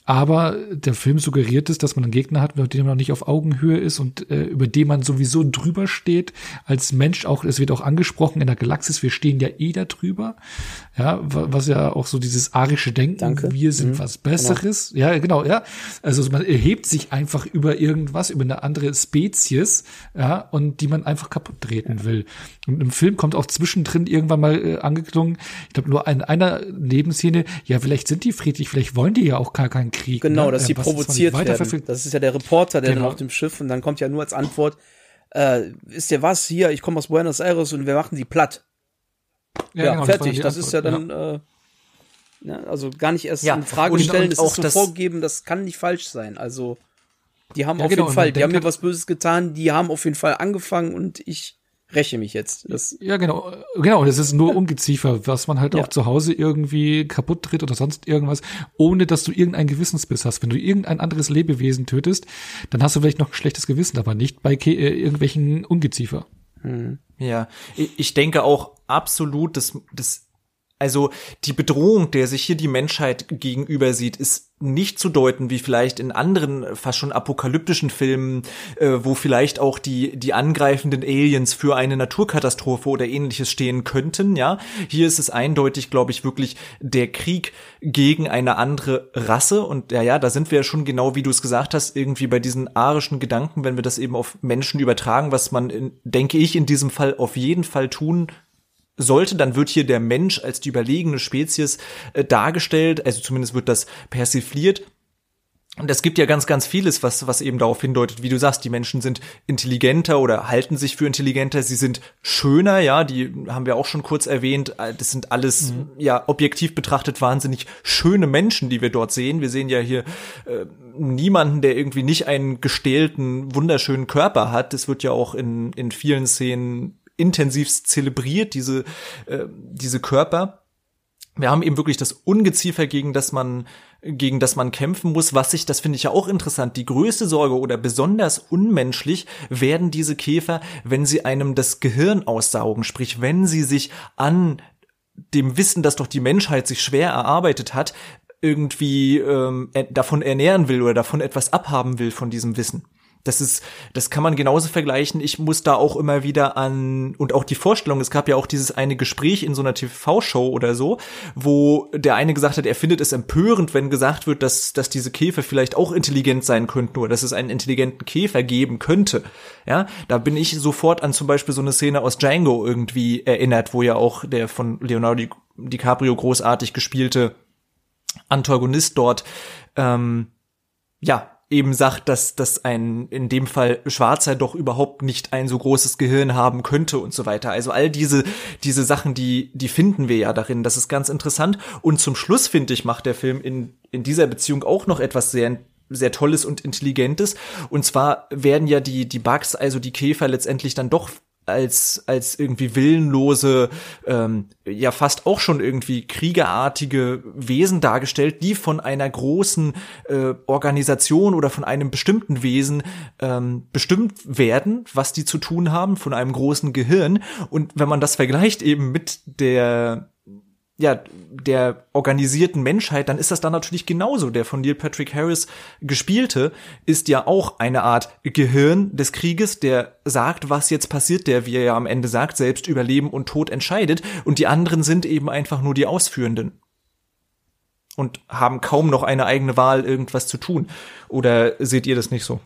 Aber der Film suggeriert es, dass man einen Gegner hat, mit dem man noch nicht auf Augenhöhe ist und äh, über den man sowieso drüber steht. Als Mensch auch, es wird auch angesprochen in der Galaxis, wir stehen ja eh da drüber. Ja, was ja auch so dieses arische Denken, Danke. wir sind mhm. was Besseres. Genau. Ja, genau, ja. Also man erhebt sich einfach über irgendwas, über eine andere Spezies, ja, und die man einfach kaputt treten will. Und im Film kommt auch zwischendrin irgendwann mal äh, angeklungen, ich glaube nur in einer Nebenszene, ja, vielleicht sind die friedlich, vielleicht wollen die ja auch gar keinen Krieg. Genau, ne? dass sie provoziert werden. Das ist ja der Reporter, der genau. dann auf dem Schiff und dann kommt ja nur als Antwort, äh, ist ja was hier, ich komme aus Buenos Aires und wir machen sie platt. Ja, ja genau, fertig. Das, das ist ja dann, ja. Äh, ne, also gar nicht erst ja. in Frage stellen, das ist so vorgeben, das kann nicht falsch sein. Also, die haben ja, auf genau, jeden Fall, die haben mir was Böses getan, die haben auf jeden Fall angefangen und ich räche mich jetzt. Das ja, genau. Genau, das ist nur Ungeziefer, was man halt ja. auch zu Hause irgendwie kaputt tritt oder sonst irgendwas, ohne dass du irgendeinen Gewissensbiss hast. Wenn du irgendein anderes Lebewesen tötest, dann hast du vielleicht noch ein schlechtes Gewissen, aber nicht bei äh, irgendwelchen Ungeziefer. Hm. Ja, ich denke auch absolut, dass das Also die Bedrohung, der sich hier die Menschheit gegenüber sieht, ist nicht zu deuten wie vielleicht in anderen fast schon apokalyptischen Filmen, äh, wo vielleicht auch die die angreifenden Aliens für eine Naturkatastrophe oder ähnliches stehen könnten, ja. Hier ist es eindeutig, glaube ich, wirklich der Krieg gegen eine andere Rasse und ja, ja, da sind wir ja schon genau wie du es gesagt hast, irgendwie bei diesen arischen Gedanken, wenn wir das eben auf Menschen übertragen, was man in, denke ich in diesem Fall auf jeden Fall tun sollte, dann wird hier der Mensch als die überlegene Spezies äh, dargestellt, also zumindest wird das persifliert. Und es gibt ja ganz, ganz vieles, was, was eben darauf hindeutet, wie du sagst, die Menschen sind intelligenter oder halten sich für intelligenter, sie sind schöner, ja, die haben wir auch schon kurz erwähnt. Äh, das sind alles, mhm. ja, objektiv betrachtet wahnsinnig schöne Menschen, die wir dort sehen. Wir sehen ja hier äh, niemanden, der irgendwie nicht einen gestählten, wunderschönen Körper hat. Das wird ja auch in, in vielen Szenen intensivst zelebriert, diese, äh, diese Körper. Wir haben eben wirklich das Ungeziefer, gegen das man, gegen das man kämpfen muss, was sich, das finde ich ja auch interessant, die größte Sorge oder besonders unmenschlich werden diese Käfer, wenn sie einem das Gehirn aussaugen, sprich, wenn sie sich an dem Wissen, dass doch die Menschheit sich schwer erarbeitet hat, irgendwie ähm, davon ernähren will oder davon etwas abhaben will von diesem Wissen. Das ist, das kann man genauso vergleichen. Ich muss da auch immer wieder an, und auch die Vorstellung, es gab ja auch dieses eine Gespräch in so einer TV-Show oder so, wo der eine gesagt hat, er findet es empörend, wenn gesagt wird, dass, dass diese Käfer vielleicht auch intelligent sein könnten oder dass es einen intelligenten Käfer geben könnte. Ja, da bin ich sofort an zum Beispiel so eine Szene aus Django irgendwie erinnert, wo ja auch der von Leonardo DiCaprio großartig gespielte Antagonist dort, ähm, ja, eben sagt, dass, dass ein in dem Fall Schwarzer doch überhaupt nicht ein so großes Gehirn haben könnte und so weiter. Also all diese, diese Sachen, die, die finden wir ja darin. Das ist ganz interessant. Und zum Schluss, finde ich, macht der Film in, in dieser Beziehung auch noch etwas sehr sehr tolles und intelligentes. Und zwar werden ja die, die Bugs, also die Käfer letztendlich dann doch als als irgendwie willenlose ähm, ja fast auch schon irgendwie kriegerartige Wesen dargestellt, die von einer großen äh, Organisation oder von einem bestimmten Wesen ähm, bestimmt werden, was die zu tun haben, von einem großen Gehirn. Und wenn man das vergleicht eben mit der ja, der organisierten Menschheit, dann ist das dann natürlich genauso. Der von Neil Patrick Harris gespielte ist ja auch eine Art Gehirn des Krieges, der sagt, was jetzt passiert, der, wie er ja am Ende sagt, selbst über Leben und Tod entscheidet. Und die anderen sind eben einfach nur die Ausführenden. Und haben kaum noch eine eigene Wahl, irgendwas zu tun. Oder seht ihr das nicht so?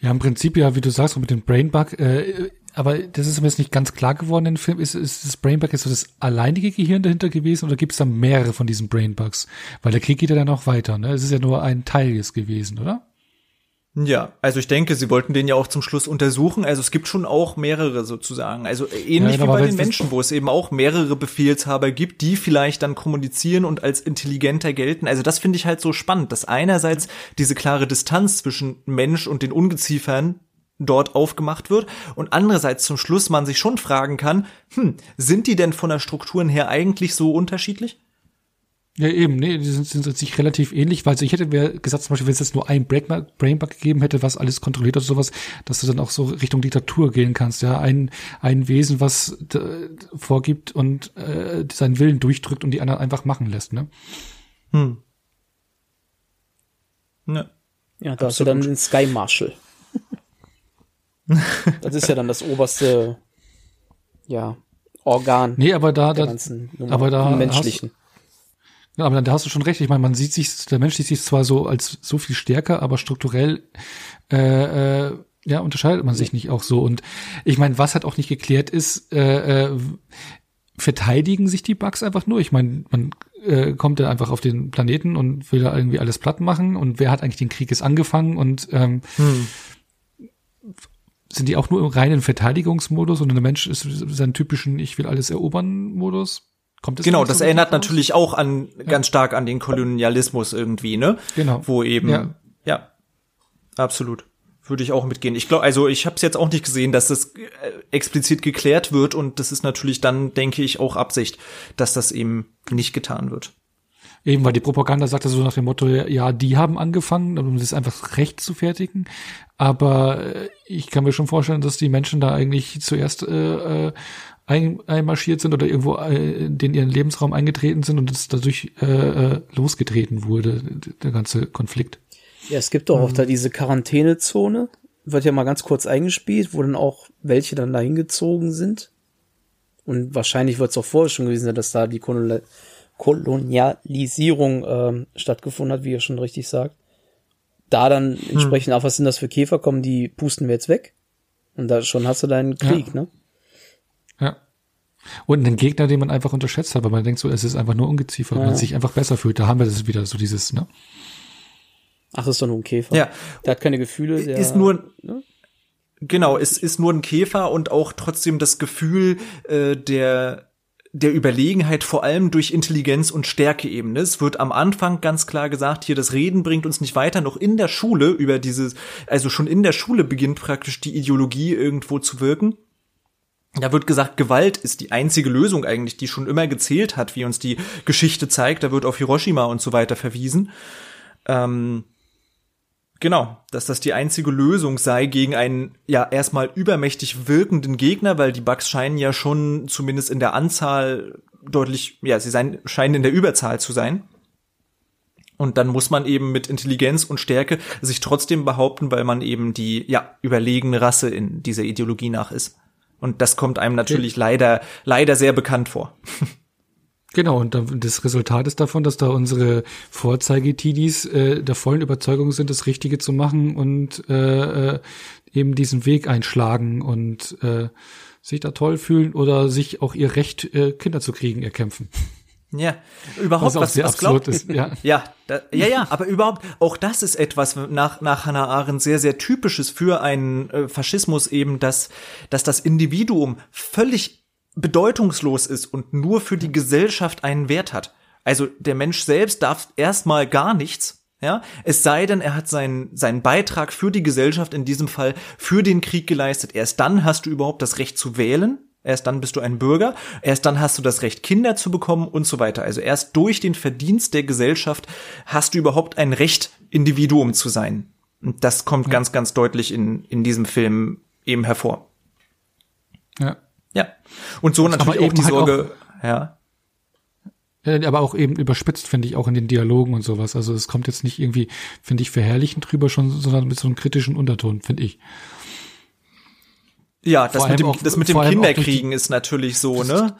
Ja, im Prinzip ja, wie du sagst, mit dem Brainbug, äh, aber das ist mir jetzt nicht ganz klar geworden im Film. Ist, ist das Brainbug jetzt so das alleinige Gehirn dahinter gewesen oder gibt es da mehrere von diesen Brainbugs? Weil der Krieg geht ja dann auch weiter, ne? Es ist ja nur ein Teil jetzt gewesen, oder? Ja, also ich denke, sie wollten den ja auch zum Schluss untersuchen. Also es gibt schon auch mehrere sozusagen. Also ähnlich ja, genau, wie bei den Menschen, wo es eben auch mehrere Befehlshaber gibt, die vielleicht dann kommunizieren und als intelligenter gelten. Also das finde ich halt so spannend, dass einerseits diese klare Distanz zwischen Mensch und den Ungeziefern dort aufgemacht wird und andererseits zum Schluss man sich schon fragen kann, hm, sind die denn von der Strukturen her eigentlich so unterschiedlich? Ja, eben, nee, die sind, sind sich relativ ähnlich, weil ich hätte mir gesagt, zum Beispiel, wenn es jetzt nur ein Brainbug gegeben hätte, was alles kontrolliert oder sowas, dass du dann auch so Richtung Diktatur gehen kannst, ja, ein, ein Wesen, was vorgibt und äh, seinen Willen durchdrückt und die anderen einfach machen lässt, ne? Hm. Ne. Ja, da hast du dann den Sky Marshal. (laughs) (laughs) das ist ja dann das oberste, ja, Organ. Nee, aber da, da aber da menschlichen. Hast, ja, aber da hast du schon recht. Ich meine, man sieht sich, der Mensch sieht sich zwar so als so viel stärker, aber strukturell äh, äh, ja, unterscheidet man sich nicht auch so. Und ich meine, was halt auch nicht geklärt ist, äh, äh, verteidigen sich die Bugs einfach nur. Ich meine, man äh, kommt dann einfach auf den Planeten und will da irgendwie alles platt machen. Und wer hat eigentlich den Krieg jetzt angefangen? Und ähm, hm sind die auch nur im reinen Verteidigungsmodus und der Mensch ist seinen typischen Ich will alles erobern Modus? Kommt das genau, das so erinnert natürlich auch an ja. ganz stark an den Kolonialismus irgendwie, ne? Genau. Wo eben ja, ja absolut würde ich auch mitgehen. Ich glaube, also ich habe es jetzt auch nicht gesehen, dass das äh, explizit geklärt wird und das ist natürlich dann, denke ich, auch Absicht, dass das eben nicht getan wird. Eben, weil die Propaganda sagte so nach dem Motto, ja, die haben angefangen, um das einfach recht zu fertigen. Aber äh, ich kann mir schon vorstellen, dass die Menschen da eigentlich zuerst äh, äh ein, einmarschiert sind oder irgendwo äh, in ihren Lebensraum eingetreten sind und es dadurch äh, äh, losgetreten wurde, der ganze Konflikt. Ja, es gibt doch auch mhm. da diese Quarantänezone, wird ja mal ganz kurz eingespielt, wo dann auch welche dann dahin gezogen sind. Und wahrscheinlich wird es auch vorher schon gewesen sein, dass da die Kolonial Kolonialisierung ähm, stattgefunden hat, wie ihr schon richtig sagt. Da dann hm. entsprechend, auch was sind das für Käfer, kommen die pusten wir jetzt weg. Und da schon hast du deinen Krieg, ja. ne? Ja. Und einen Gegner, den man einfach unterschätzt hat, weil man denkt so, es ist einfach nur Ungeziefer, ja. man sich einfach besser fühlt. Da haben wir das wieder, so dieses, ne? Ach, ist doch nur ein Käfer. Ja. Der hat keine Gefühle. Der, ist nur, ne? genau, es ist nur ein Käfer und auch trotzdem das Gefühl äh, der der Überlegenheit vor allem durch Intelligenz und Stärke eben. Es wird am Anfang ganz klar gesagt, hier das Reden bringt uns nicht weiter, noch in der Schule über dieses, also schon in der Schule beginnt praktisch die Ideologie irgendwo zu wirken. Da wird gesagt, Gewalt ist die einzige Lösung eigentlich, die schon immer gezählt hat, wie uns die Geschichte zeigt. Da wird auf Hiroshima und so weiter verwiesen. Ähm, genau, dass das die einzige Lösung sei gegen einen ja erstmal übermächtig wirkenden Gegner, weil die Bugs scheinen ja schon zumindest in der Anzahl deutlich, ja, sie seien, scheinen in der Überzahl zu sein. Und dann muss man eben mit Intelligenz und Stärke sich trotzdem behaupten, weil man eben die ja überlegene Rasse in dieser Ideologie nach ist. Und das kommt einem natürlich okay. leider, leider sehr bekannt vor. (laughs) Genau, und das Resultat ist davon, dass da unsere Vorzeige-Tidis äh, der vollen Überzeugung sind, das Richtige zu machen und äh, äh, eben diesen Weg einschlagen und äh, sich da toll fühlen oder sich auch ihr Recht, äh, Kinder zu kriegen, erkämpfen. Ja, überhaupt was, was, was glaubt ist, ja. (laughs) Ja, da, ja, ja, aber überhaupt auch das ist etwas nach nach Hannah Arendt sehr sehr typisches für einen äh, Faschismus eben, dass dass das Individuum völlig bedeutungslos ist und nur für die Gesellschaft einen Wert hat. Also der Mensch selbst darf erstmal gar nichts, ja, es sei denn, er hat seinen, seinen Beitrag für die Gesellschaft, in diesem Fall für den Krieg geleistet. Erst dann hast du überhaupt das Recht zu wählen, Erst dann bist du ein Bürger, erst dann hast du das Recht, Kinder zu bekommen und so weiter. Also erst durch den Verdienst der Gesellschaft hast du überhaupt ein Recht, Individuum zu sein. Und das kommt ja. ganz, ganz deutlich in, in diesem Film eben hervor. Ja. Ja. Und so das natürlich auch die halt Sorge, auch, ja. Aber auch eben überspitzt, finde ich, auch in den Dialogen und sowas. Also es kommt jetzt nicht irgendwie, finde ich, verherrlichend drüber schon, sondern mit so einem kritischen Unterton, finde ich. Ja, das mit dem, auch, das mit dem Kinderkriegen ist natürlich so, ne?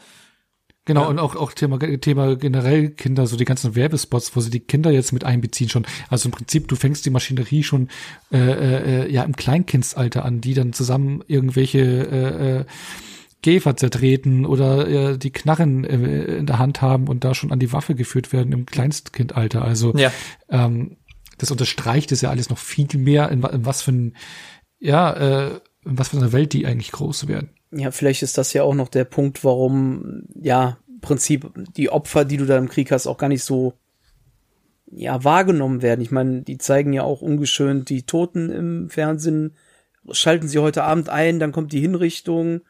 Genau, ja. und auch, auch Thema, Thema generell Kinder, so die ganzen Werbespots, wo sie die Kinder jetzt mit einbeziehen schon. Also im Prinzip, du fängst die Maschinerie schon äh, äh, ja im Kleinkindsalter an, die dann zusammen irgendwelche äh, äh, Käfer zertreten oder äh, die Knarren äh, in der Hand haben und da schon an die Waffe geführt werden im Kleinstkindalter. Also ja. ähm, das unterstreicht es ja alles noch viel mehr, in, in was für ein, ja, äh, in was für eine Welt die eigentlich groß werden. Ja, vielleicht ist das ja auch noch der Punkt, warum, ja, im Prinzip die Opfer, die du da im Krieg hast, auch gar nicht so, ja, wahrgenommen werden. Ich meine, die zeigen ja auch ungeschönt die Toten im Fernsehen, schalten sie heute Abend ein, dann kommt die Hinrichtung.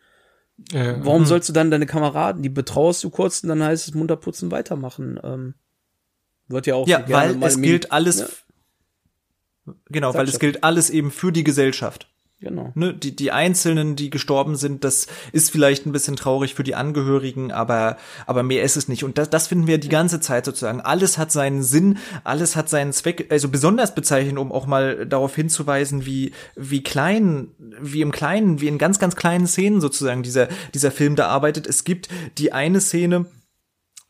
Äh, Warum sollst du dann deine Kameraden, die betrauerst du kurz und dann heißt es munterputzen weitermachen? Ähm, wird ja auch ja, so weil es gilt alles, ja. genau, Sag weil es gilt alles eben für die Gesellschaft. Genau. Ne, die, die Einzelnen, die gestorben sind, das ist vielleicht ein bisschen traurig für die Angehörigen, aber, aber mehr ist es nicht. Und das, das finden wir die ganze Zeit sozusagen. Alles hat seinen Sinn, alles hat seinen Zweck, also besonders bezeichnen, um auch mal darauf hinzuweisen, wie, wie klein, wie im Kleinen, wie in ganz, ganz kleinen Szenen sozusagen dieser, dieser Film da arbeitet. Es gibt die eine Szene,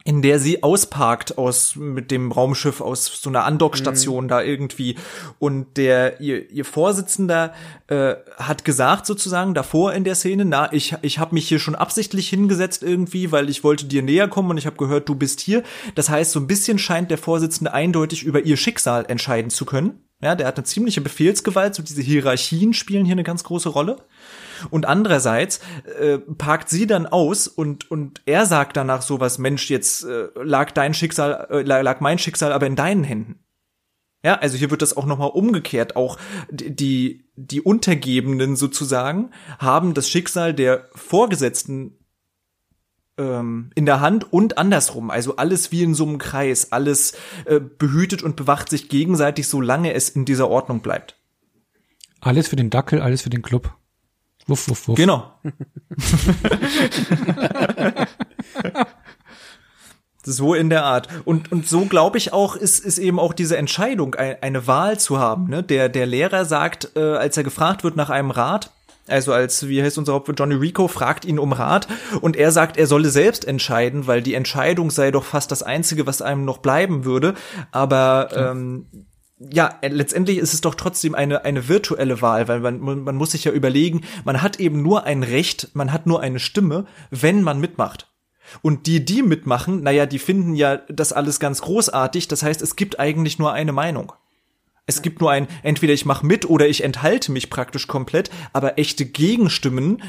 in der sie ausparkt aus mit dem Raumschiff aus so einer Andockstation mhm. da irgendwie. Und der ihr, ihr Vorsitzender äh, hat gesagt sozusagen davor in der Szene na ich ich habe mich hier schon absichtlich hingesetzt irgendwie weil ich wollte dir näher kommen und ich habe gehört du bist hier. Das heißt so ein bisschen scheint der Vorsitzende eindeutig über ihr Schicksal entscheiden zu können. Ja der hat eine ziemliche Befehlsgewalt so diese Hierarchien spielen hier eine ganz große Rolle und andererseits äh, parkt sie dann aus und und er sagt danach sowas, Mensch, jetzt äh, lag dein Schicksal, äh, lag mein Schicksal aber in deinen Händen. Ja, also hier wird das auch nochmal umgekehrt. Auch die, die Untergebenen sozusagen haben das Schicksal der Vorgesetzten ähm, in der Hand und andersrum. Also alles wie in so einem Kreis, alles äh, behütet und bewacht sich gegenseitig, solange es in dieser Ordnung bleibt. Alles für den Dackel, alles für den Club. Wuff, wuff, wuff. Genau. (laughs) so in der Art. Und, und so glaube ich auch, ist, ist eben auch diese Entscheidung, eine Wahl zu haben. Ne? Der, der Lehrer sagt, äh, als er gefragt wird nach einem Rat, also als, wie heißt unser Hauptwirt, Johnny Rico, fragt ihn um Rat und er sagt, er solle selbst entscheiden, weil die Entscheidung sei doch fast das Einzige, was einem noch bleiben würde. Aber ähm, ja, letztendlich ist es doch trotzdem eine, eine virtuelle Wahl, weil man, man muss sich ja überlegen, man hat eben nur ein Recht, man hat nur eine Stimme, wenn man mitmacht. Und die, die mitmachen, naja, die finden ja das alles ganz großartig. Das heißt, es gibt eigentlich nur eine Meinung. Es gibt nur ein, entweder ich mache mit oder ich enthalte mich praktisch komplett, aber echte Gegenstimmen,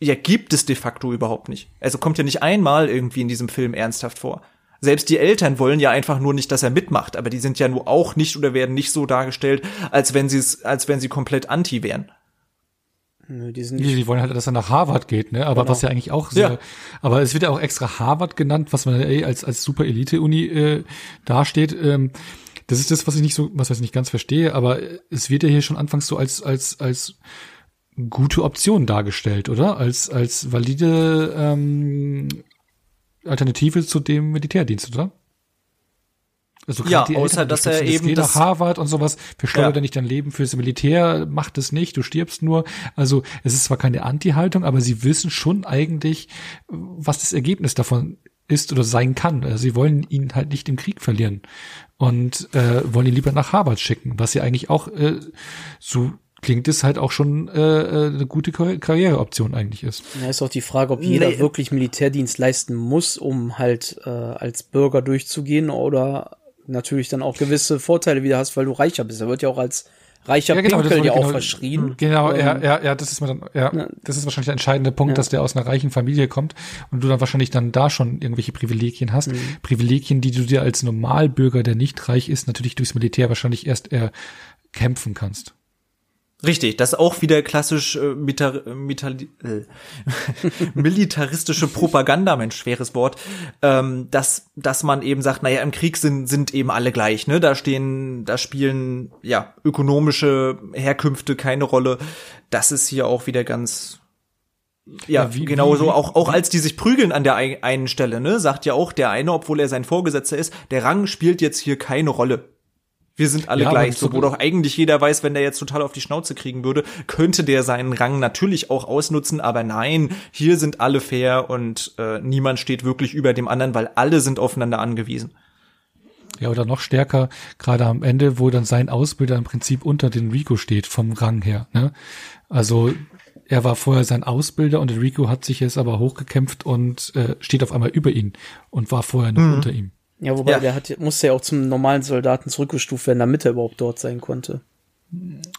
ja, gibt es de facto überhaupt nicht. Also kommt ja nicht einmal irgendwie in diesem Film ernsthaft vor. Selbst die Eltern wollen ja einfach nur nicht, dass er mitmacht, aber die sind ja nur auch nicht oder werden nicht so dargestellt, als wenn sie es, als wenn sie komplett anti wären. Nö, die, sind nicht die wollen halt, dass er nach Harvard geht, ne? Aber genau. was ja eigentlich auch sehr, ja. aber es wird ja auch extra Harvard genannt, was man ey, als als super Elite-Uni äh, dasteht. Ähm, das ist das, was ich nicht so, was ich nicht ganz verstehe, aber es wird ja hier schon anfangs so als als als gute Option dargestellt, oder? Als als valide ähm, Alternative zu dem Militärdienst, oder? Also ja, außer dass er eben geh nach Harvard und sowas, verschleudert ja. nicht dein Leben fürs Militär, macht es nicht, du stirbst nur. Also es ist zwar keine Anti-Haltung, aber sie wissen schon eigentlich, was das Ergebnis davon ist oder sein kann. Also sie wollen ihn halt nicht im Krieg verlieren und äh, wollen ihn lieber nach Harvard schicken, was ja eigentlich auch äh, so klingt es halt auch schon äh, äh eine gute Karriereoption eigentlich ist. Ja, ist auch die Frage, ob jeder nee. wirklich Militärdienst leisten muss, um halt äh, als Bürger durchzugehen oder natürlich dann auch gewisse Vorteile wieder hast, weil du reicher bist. Er wird ja auch als reicher ja, genau, Pinkel ja auch genau, verschrien. Genau, ja, ähm, ja, ja, das ist mir dann, ja, ja, das ist wahrscheinlich der entscheidende Punkt, ja. dass der aus einer reichen Familie kommt und du dann wahrscheinlich dann da schon irgendwelche Privilegien hast. Mhm. Privilegien, die du dir als Normalbürger, der nicht reich ist, natürlich durchs Militär wahrscheinlich erst erkämpfen kannst. Richtig, das ist auch wieder klassisch äh, mitar, mitar, äh, (laughs) militaristische Propaganda, mein schweres Wort, ähm, dass dass man eben sagt, naja, im Krieg sind sind eben alle gleich, ne? Da stehen, da spielen ja ökonomische Herkünfte keine Rolle. Das ist hier auch wieder ganz ja, ja wie, genau so, auch, auch als die sich prügeln an der einen Stelle, ne, sagt ja auch der eine, obwohl er sein Vorgesetzter ist, der Rang spielt jetzt hier keine Rolle. Wir sind alle ja, gleich, so wo doch eigentlich jeder weiß, wenn der jetzt total auf die Schnauze kriegen würde, könnte der seinen Rang natürlich auch ausnutzen, aber nein, hier sind alle fair und äh, niemand steht wirklich über dem anderen, weil alle sind aufeinander angewiesen. Ja, oder noch stärker, gerade am Ende, wo dann sein Ausbilder im Prinzip unter den Rico steht, vom Rang her. Ne? Also er war vorher sein Ausbilder und der Rico hat sich jetzt aber hochgekämpft und äh, steht auf einmal über ihn und war vorher noch mhm. unter ihm. Ja, wobei ja. der hat, musste ja auch zum normalen Soldaten zurückgestuft werden, damit er überhaupt dort sein konnte.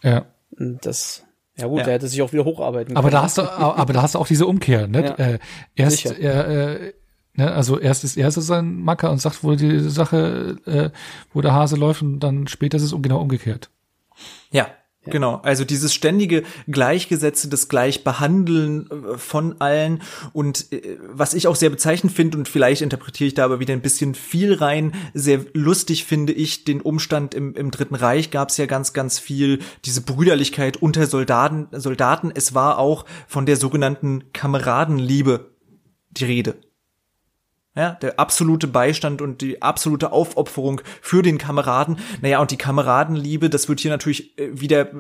Ja. Und das, ja gut, ja. der hätte sich auch wieder hocharbeiten aber können. Da hast du, aber da hast du auch diese Umkehr, ne? Ja. Äh, erst, er, äh, ne, also erst ist er so sein Macker und sagt, wo die Sache, äh, wo der Hase läuft und dann später ist es genau umgekehrt. Ja, Genau, also dieses ständige Gleichgesetze, das Gleichbehandeln äh, von allen und äh, was ich auch sehr bezeichnend finde und vielleicht interpretiere ich da aber wieder ein bisschen viel rein, sehr lustig finde ich den Umstand im, im Dritten Reich gab es ja ganz, ganz viel diese Brüderlichkeit unter Soldaten, Soldaten. Es war auch von der sogenannten Kameradenliebe die Rede. Ja, der absolute Beistand und die absolute Aufopferung für den Kameraden. Naja, und die Kameradenliebe, das wird hier natürlich äh, wieder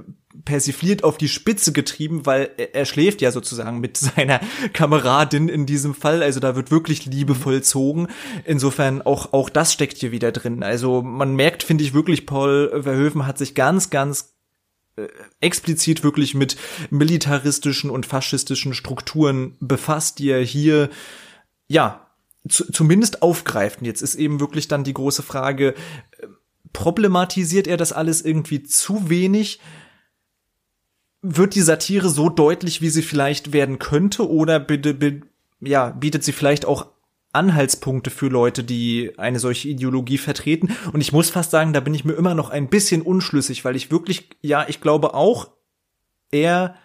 persifliert auf die Spitze getrieben, weil er schläft ja sozusagen mit (laughs) seiner Kameradin in diesem Fall. Also da wird wirklich Liebe vollzogen. Insofern auch, auch das steckt hier wieder drin. Also man merkt, finde ich wirklich, Paul Verhoeven hat sich ganz, ganz äh, explizit wirklich mit militaristischen und faschistischen Strukturen befasst, die er hier ja zu, zumindest aufgreift. Und jetzt ist eben wirklich dann die große Frage, äh, problematisiert er das alles irgendwie zu wenig? Wird die Satire so deutlich, wie sie vielleicht werden könnte, oder bitte, bitte, ja, bietet sie vielleicht auch Anhaltspunkte für Leute, die eine solche Ideologie vertreten? Und ich muss fast sagen, da bin ich mir immer noch ein bisschen unschlüssig, weil ich wirklich, ja, ich glaube auch, er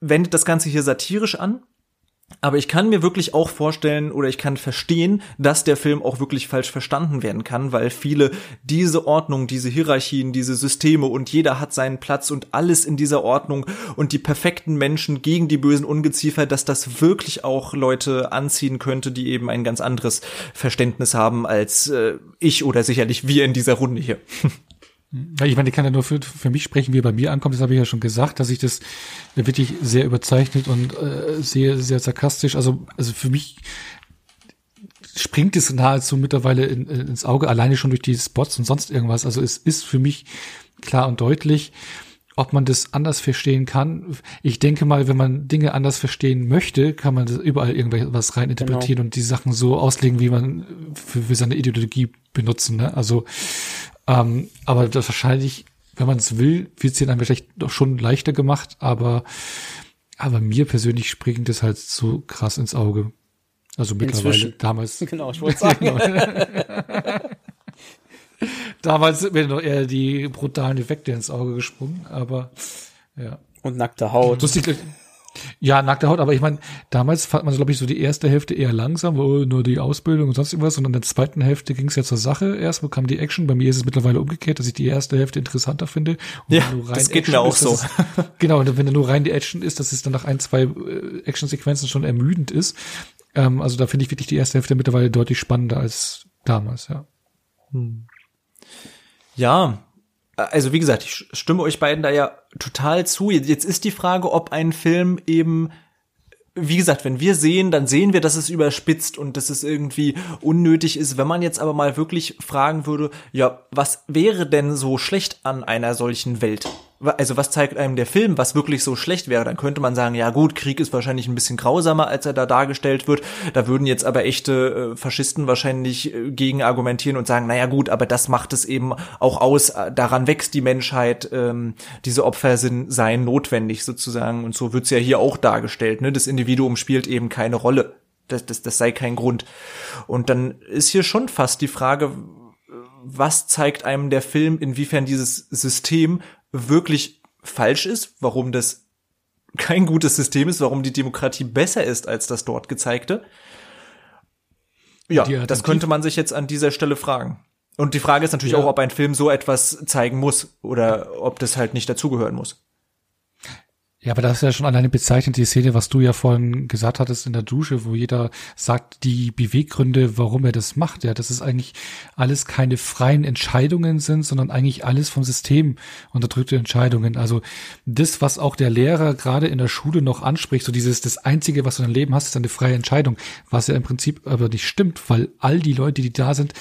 wendet das Ganze hier satirisch an, Aber ich kann mir wirklich auch vorstellen oder ich kann verstehen, dass der Film auch wirklich falsch verstanden werden kann, weil viele diese Ordnung, diese Hierarchien, diese Systeme und jeder hat seinen Platz und alles in dieser Ordnung und die perfekten Menschen gegen die bösen Ungeziefer, dass das wirklich auch Leute anziehen könnte, die eben ein ganz anderes Verständnis haben als äh, ich oder sicherlich wir in dieser Runde hier. (laughs) Ich meine, ich kann ja nur für, für mich sprechen, wie er bei mir ankommt. Das habe ich ja schon gesagt, dass ich das wirklich sehr überzeichnet und äh, sehr, sehr sarkastisch. Also, also für mich springt es nahezu mittlerweile in, ins Auge, alleine schon durch die Spots und sonst irgendwas. Also es ist für mich klar und deutlich. Ob man das anders verstehen kann, ich denke mal, wenn man Dinge anders verstehen möchte, kann man das überall irgendwas reininterpretieren genau. und die Sachen so auslegen, wie man für, für seine Ideologie benutzen. Ne? Also ähm, aber das wahrscheinlich, wenn man es will, wird es dann vielleicht doch schon leichter gemacht, aber, aber mir persönlich springt es halt so krass ins Auge. Also mittlerweile, Inzwischen. damals. (laughs) Genau, ich wollte sagen. (laughs) damals sind mir noch eher die brutalen Effekte ins Auge gesprungen, aber ja. Und nackte Haut. Lustig, ja, nackte Haut, aber ich meine, damals fand man, glaube ich, so die erste Hälfte eher langsam, wo nur die Ausbildung und sonst irgendwas, und in der zweiten Hälfte ging es ja zur Sache erst, kam die Action. Bei mir ist es mittlerweile umgekehrt, dass ich die erste Hälfte interessanter finde. Und ja, das geht Action mir auch ist, so. Es, (laughs) genau, und wenn da nur rein die Action ist, dass es dann nach ein, zwei äh, Action-Sequenzen schon ermüdend ist. Ähm, also da finde ich wirklich die erste Hälfte mittlerweile deutlich spannender als damals, ja. Hm. Ja, also wie gesagt, ich stimme euch beiden da ja total zu. Jetzt ist die Frage, ob ein Film eben wie gesagt, wenn wir sehen, dann sehen wir, dass es überspitzt und dass es irgendwie unnötig ist. Wenn man jetzt aber mal wirklich fragen würde, ja, was wäre denn so schlecht an einer solchen Welt? Also was zeigt einem der Film, was wirklich so schlecht wäre, dann könnte man sagen, ja gut, Krieg ist wahrscheinlich ein bisschen grausamer, als er da dargestellt wird. Da würden jetzt aber echte äh, Faschisten wahrscheinlich äh, gegen argumentieren und sagen, naja gut, aber das macht es eben auch aus, äh, daran wächst die Menschheit, ähm, diese Opfer sind, seien notwendig sozusagen. Und so wird's ja hier auch dargestellt. Ne? Das Individuum spielt eben keine Rolle. Das, das, das sei kein Grund. Und dann ist hier schon fast die Frage, was zeigt einem der Film, inwiefern dieses System wirklich falsch ist, warum das kein gutes System ist, warum die Demokratie besser ist als das dort gezeigte. Ja, das könnte man sich jetzt an dieser Stelle fragen. Und die Frage ist natürlich ja. auch, ob ein Film so etwas zeigen muss oder ob das halt nicht dazugehören muss. Ja, aber das ist ja schon alleine bezeichnet, die Szene, was du ja vorhin gesagt hattest in der Dusche, wo jeder sagt, die Beweggründe, warum er das macht, ja, dass es eigentlich alles keine freien Entscheidungen sind, sondern eigentlich alles vom System unterdrückte Entscheidungen. Also das, was auch der Lehrer gerade in der Schule noch anspricht, so dieses, das Einzige, was du in deinem Leben hast, ist eine freie Entscheidung, was ja im Prinzip aber nicht stimmt, weil all die Leute, die da sind,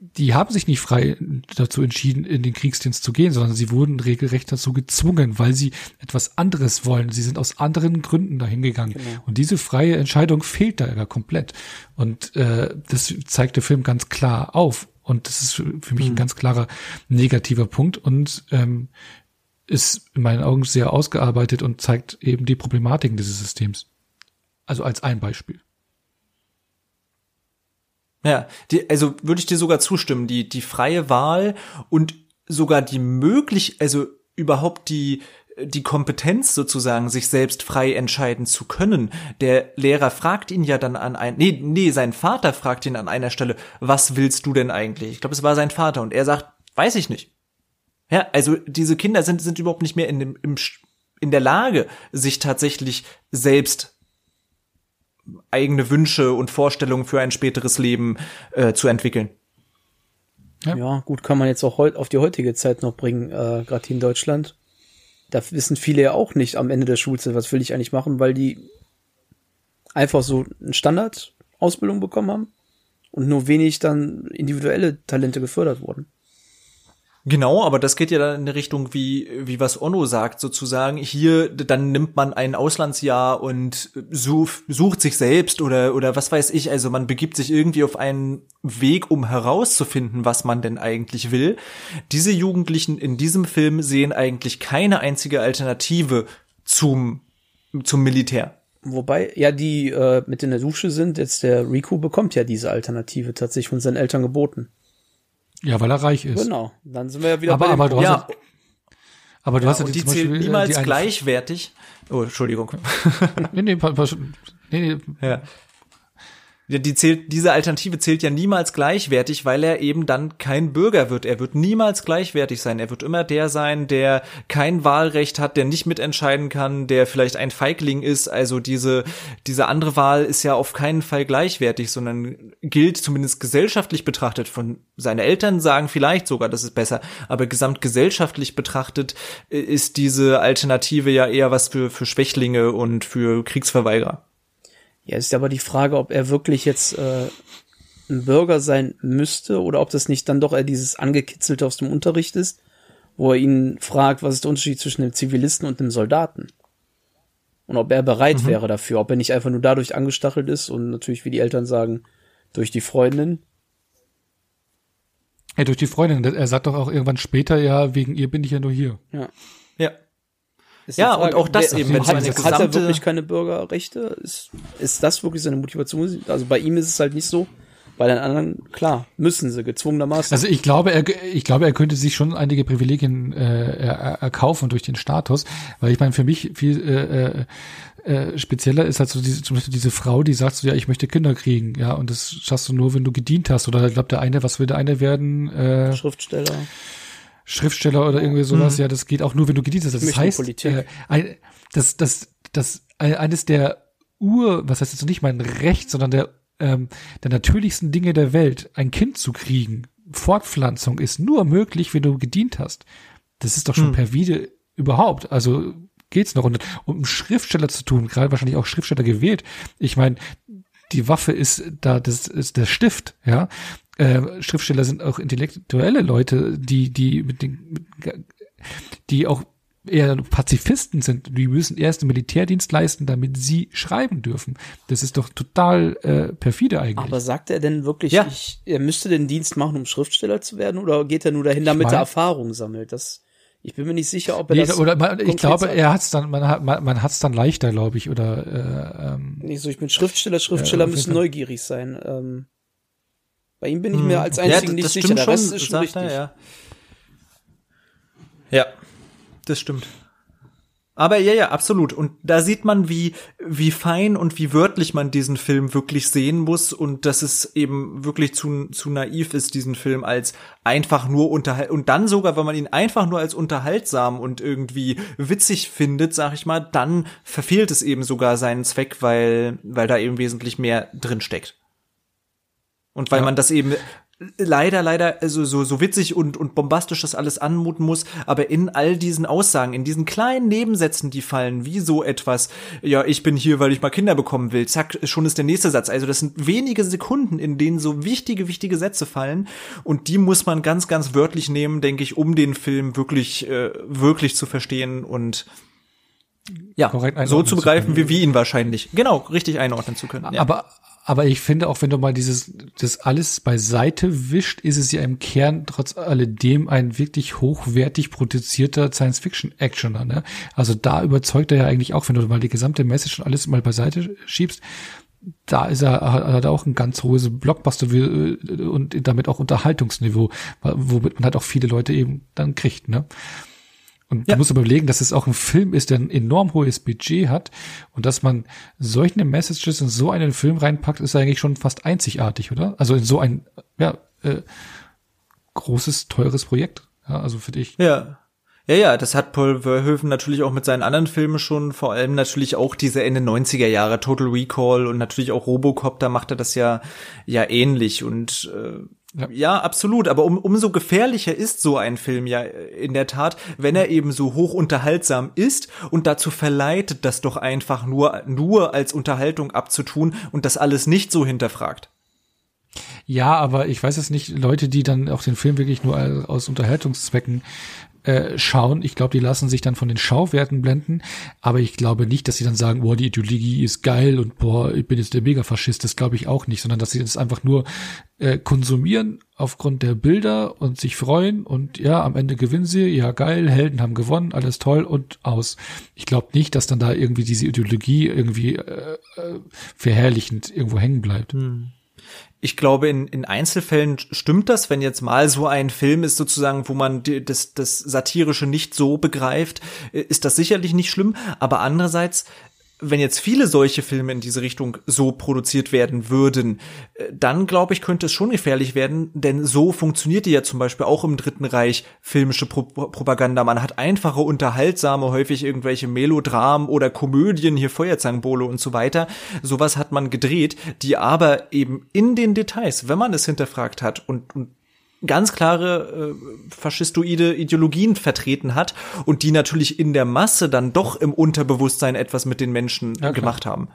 die haben sich nicht frei dazu entschieden, in den Kriegsdienst zu gehen, sondern sie wurden regelrecht dazu gezwungen, weil sie etwas anderes wollen. Sie sind aus anderen Gründen dahin gegangen. Genau. Und diese freie Entscheidung fehlt da ja komplett. Und äh, das zeigt der Film ganz klar auf. Und das ist für, für mich mhm. ein ganz klarer negativer Punkt und ähm, ist in meinen Augen sehr ausgearbeitet und zeigt eben die Problematiken dieses Systems. Also als ein Beispiel. Ja, die, also würde ich dir sogar zustimmen, die, die freie Wahl und sogar die möglich, also überhaupt die, die Kompetenz sozusagen, sich selbst frei entscheiden zu können. Der Lehrer fragt ihn ja dann an ein, nee, nee, sein Vater fragt ihn an einer Stelle, was willst du denn eigentlich? Ich glaube, es war sein Vater und er sagt, weiß ich nicht. Ja, also diese Kinder sind, sind überhaupt nicht mehr in dem, im, in der Lage, sich tatsächlich selbst eigene Wünsche und Vorstellungen für ein späteres Leben äh, zu entwickeln. Ja. ja. gut, kann man jetzt auch heut, auf die heutige Zeit noch bringen, äh, gerade hier in Deutschland. Da wissen viele ja auch nicht am Ende der Schulzeit, was will ich eigentlich machen, weil die einfach so eine Standardausbildung bekommen haben und nur wenig dann individuelle Talente gefördert wurden. Genau, aber das geht ja dann in die Richtung, wie, wie was Onno sagt, sozusagen. Hier, dann nimmt man ein Auslandsjahr und such, sucht sich selbst oder, oder was weiß ich. Also man begibt sich irgendwie auf einen Weg, um herauszufinden, was man denn eigentlich will. Diese Jugendlichen in diesem Film sehen eigentlich keine einzige Alternative zum, zum Militär. Wobei, ja, die äh, mit in der Dusche sind, jetzt der Riku bekommt ja diese Alternative tatsächlich von seinen Eltern geboten. Ja, weil er reich ist. Genau. Dann sind wir ja wieder aber, bei aber du hast ja. aber du ja, hast ja die, die zählen niemals gleichwertig. Oh, Entschuldigung. nee, nee, Nee, nee. Ja. Die zählt, diese Alternative zählt ja niemals gleichwertig, weil er eben dann kein Bürger wird. Er wird niemals gleichwertig sein. Er wird immer der sein, der kein Wahlrecht hat, der nicht mitentscheiden kann, der vielleicht ein Feigling ist. Also diese, diese andere Wahl ist ja auf keinen Fall gleichwertig, sondern gilt zumindest gesellschaftlich betrachtet von seine Eltern sagen vielleicht sogar, das ist besser, aber gesamtgesellschaftlich betrachtet äh, ist diese Alternative ja eher was für, für Schwächlinge und für Kriegsverweigerer. Ja, ist aber die Frage, ob er wirklich jetzt äh, ein Bürger sein müsste oder ob das nicht dann doch eher dieses angekitzelte aus dem Unterricht ist, wo er ihn fragt, was ist der Unterschied zwischen einem Zivilisten und einem Soldaten? Und ob er bereit Mhm. wäre dafür, ob er nicht einfach nur dadurch angestachelt ist und natürlich, wie die Eltern sagen, durch die Freundin. Ja, durch die Freundin. Er sagt doch auch irgendwann später, ja, wegen ihr bin ich ja nur hier. Ja. Ja. Ist Ja, und auch das wer- eben, wenn hat, seine hat er gesamte- wirklich keine Bürgerrechte? Ist, ist das wirklich seine Motivation? Also bei ihm ist es halt nicht so. Bei den anderen, klar, müssen sie gezwungenermaßen. Also ich glaube, er, ich glaube, er könnte sich schon einige Privilegien äh, er, erkaufen durch den Status, weil ich meine, für mich viel äh, äh, äh, spezieller ist halt so diese, zum Beispiel diese Frau, die sagt so, ja, ich möchte Kinder kriegen, ja, und das schaffst du nur, wenn du gedient hast. Oder ich glaube, der eine, was will der eine werden? Äh, Schriftsteller. Schriftsteller oder irgendwie sowas, ja, das geht auch nur, wenn du gedient hast. Das heißt, äh, ein, das, das, das, ein- eines der Ur, was heißt jetzt nicht mein Recht, sondern der, ähm, der natürlichsten Dinge der Welt, ein Kind zu kriegen, Fortpflanzung ist nur möglich, wenn du gedient hast. Das ist doch schon per Vide überhaupt. Also geht's noch. Und um Schriftsteller zu tun, gerade wahrscheinlich auch Schriftsteller gewählt. Ich meine, die Waffe ist da, das ist der Stift, ja. Äh, Schriftsteller sind auch intellektuelle Leute, die, die mit den, mit, die auch eher Pazifisten sind. Die müssen erst den Militärdienst leisten, damit sie schreiben dürfen. Das ist doch total äh, perfide eigentlich. Aber sagt er denn wirklich, Ja. ich, er müsste den Dienst machen, um Schriftsteller zu werden, oder geht er nur dahin, damit mein- er Erfahrung sammelt? Das, ich bin mir nicht sicher, ob er Nee, das. oder man, ich glaube, er hat's dann, man hat, man, man hat's dann leichter, glaube ich, oder äh, ähm, Nicht so, ich bin Schriftsteller, Schriftsteller jeden müssen neugierig sein. Ähm, bei ihm bin ich mir als einzigen Hm. ja, nicht das sicher. stimmt Der schon, Rest ist schon richtig. er, ja. ja, das stimmt. Aber ja, ja, absolut. Und da sieht man, wie, wie fein und wie wörtlich man diesen Film wirklich sehen muss und dass es eben wirklich zu, zu naiv ist, diesen Film als einfach nur unterhalt und dann sogar, wenn man ihn einfach nur als unterhaltsam und irgendwie witzig findet, sag ich mal, dann verfehlt es eben sogar seinen Zweck, weil, weil da eben wesentlich mehr drin steckt. Und weil Ja. man das eben leider, leider, also so, so witzig und, und bombastisch das alles anmuten muss, aber in all diesen Aussagen, in diesen kleinen Nebensätzen, die fallen, wie so etwas, ja, ich bin hier, weil ich mal Kinder bekommen will, zack, schon ist der nächste Satz. Also das sind wenige Sekunden, in denen so wichtige, wichtige Sätze fallen und die muss man ganz, ganz wörtlich nehmen, denke ich, um den Film wirklich, äh, wirklich zu verstehen und ja, so zu zu begreifen, können. wie wir ihn wahrscheinlich, genau, richtig einordnen zu können. Ja. Aber, aber ich finde auch, wenn du mal dieses, das alles beiseite wischt, ist es ja im Kern trotz alledem ein wirklich hochwertig produzierter Science-Fiction-Actioner, ne? Also da überzeugt er ja eigentlich auch, wenn du mal die gesamte Message und alles mal beiseite schiebst, da ist er, hat er auch ein ganz hohes Blockbuster äh, und damit auch Unterhaltungsniveau, womit man halt auch viele Leute eben dann kriegt, ne? Und Ja. du musst überlegen, dass es auch ein Film ist, der ein enorm hohes Budget hat und dass man solche Messages in so einen Film reinpackt, ist eigentlich schon fast einzigartig, oder? Also in so ein ja, äh, großes, teures Projekt. Ja, also für dich. Ja. Ja, ja, das hat Paul Verhoeven natürlich auch mit seinen anderen Filmen schon, vor allem natürlich auch diese Ende 90er Jahre, Total Recall und natürlich auch Robocop, da macht er das ja, ja ähnlich und, äh, Ja. ja. absolut. Aber um, umso gefährlicher ist so ein Film ja äh, in der Tat, wenn er eben so hoch unterhaltsam ist und dazu verleitet, das doch einfach nur, nur als Unterhaltung abzutun und das alles nicht so hinterfragt. Ja, aber ich weiß es nicht, Leute, die dann auch den Film wirklich nur aus Unterhaltungszwecken äh, schauen, ich glaube, die lassen sich dann von den Schauwerten blenden, aber ich glaube nicht, dass sie dann sagen, boah, die Ideologie ist geil und boah, ich bin jetzt der Megafaschist, das glaube ich auch nicht, sondern dass sie das einfach nur äh, konsumieren aufgrund der Bilder und sich freuen und ja, am Ende gewinnen sie, ja geil, Helden haben gewonnen, alles toll und aus. Ich glaube nicht, dass dann da irgendwie diese Ideologie irgendwie äh, äh, verherrlichend irgendwo hängen bleibt. Ich glaube, in, in Einzelfällen stimmt das, wenn jetzt mal so ein Film ist, sozusagen, wo man die, das, das Satirische nicht so begreift, äh, ist das sicherlich nicht schlimm. Aber andererseits wenn jetzt viele solche Filme in diese Richtung so produziert werden würden, äh, dann glaube ich, könnte es schon gefährlich werden, denn so funktionierte ja zum Beispiel auch im Dritten Reich filmische Pro Propaganda. Man hat einfache, unterhaltsame, häufig irgendwelche Melodramen oder Komödien, hier Feuerzangenbowle und so weiter. Sowas hat man gedreht, die aber eben in den Details, wenn man es hinterfragt hat und, und ganz klare äh, faschistoide Ideologien vertreten hat und die natürlich in der Masse dann doch im Unterbewusstsein etwas mit den Menschen ja, gemacht haben.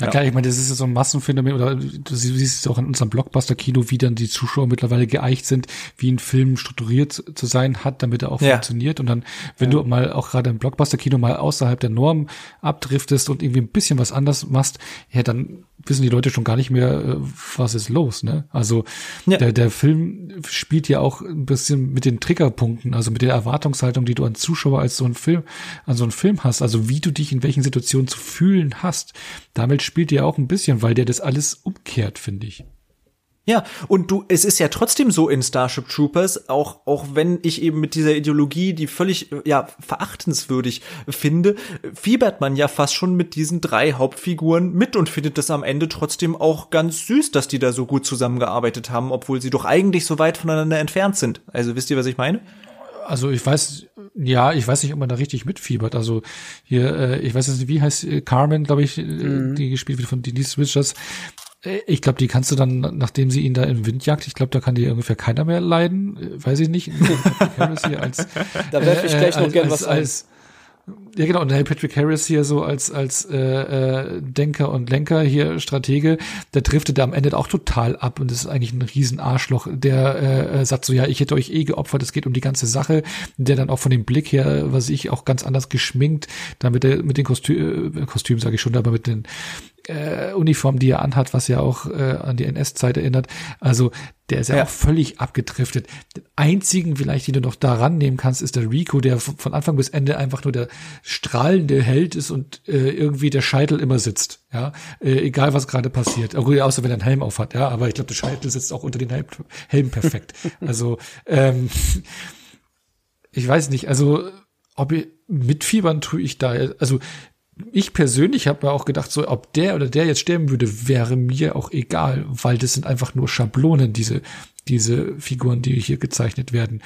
Ja, klar, ich meine, das ist ja so ein Massenphänomen, oder du siehst es auch in unserem Blockbuster-Kino, wie dann die Zuschauer mittlerweile geeicht sind, wie ein Film strukturiert zu sein hat, damit er auch ja. funktioniert. Und dann, wenn ja. du mal auch gerade im Blockbuster-Kino mal außerhalb der Norm abdriftest und irgendwie ein bisschen was anders machst, ja, dann wissen die Leute schon gar nicht mehr, äh, was ist los, ne? Also ja. der, der Film spielt ja auch ein bisschen mit den Triggerpunkten, also mit der Erwartungshaltung, die du an Zuschauer als so ein Film, an so einen Film hast, also wie du dich in welchen Situationen zu fühlen hast. Damit spielt ja auch ein bisschen, weil der das alles umkehrt, finde ich. Ja, und du, es ist ja trotzdem so in Starship Troopers, auch, auch wenn ich eben mit dieser Ideologie, die völlig, ja, verachtenswürdig finde, fiebert man ja fast schon mit diesen drei Hauptfiguren mit und findet das am Ende trotzdem auch ganz süß, dass die da so gut zusammengearbeitet haben, obwohl sie doch eigentlich so weit voneinander entfernt sind. Also wisst ihr, was ich meine? Also ich weiß, ja, ich weiß nicht, ob man da richtig mitfiebert. Also hier, äh, ich weiß nicht, wie heißt äh, Carmen, glaube ich, äh, mhm. die gespielt wird von Denise Richards. Äh, ich glaube, die kannst du dann, nachdem sie ihn da im Wind jagt, ich glaube, da kann die ungefähr keiner mehr leiden. Weiß ich nicht. (laughs) als, da werfe ich gleich noch äh, gern was als, ja, genau. Und Neil Patrick Harris hier so als als äh, äh, Denker und Lenker hier Stratege, der driftet da am Ende auch total ab und das ist eigentlich ein Riesenarschloch. Der äh, sagt so, ja, ich hätte euch eh geopfert, es geht um die ganze Sache. Der dann auch von dem Blick her, was ich auch ganz anders geschminkt, damit er mit den Kostüm, äh, Kostüm sage ich schon, aber mit den äh, Uniform, die er anhat, was ja auch äh, an die NS-Zeit erinnert. Also der ist ja, ja, auch völlig abgedriftet. Den einzigen vielleicht, den du noch daran nehmen kannst, ist der Rico, der von Anfang bis Ende einfach nur der strahlende Held ist und äh, irgendwie der Scheitel immer sitzt. Ja, äh, egal was gerade passiert. außer wenn er einen Helm aufhat. Ja, aber ich glaube, der Scheitel sitzt auch unter den Helm, Helm perfekt. (laughs) also ähm, ich weiß nicht. Also ob ich, mitfiebern tue ich da. Also ich persönlich habe mir auch gedacht, so ob der oder der jetzt sterben würde, wäre mir auch egal, weil das sind einfach nur Schablonen, diese diese Figuren, die hier gezeichnet werden.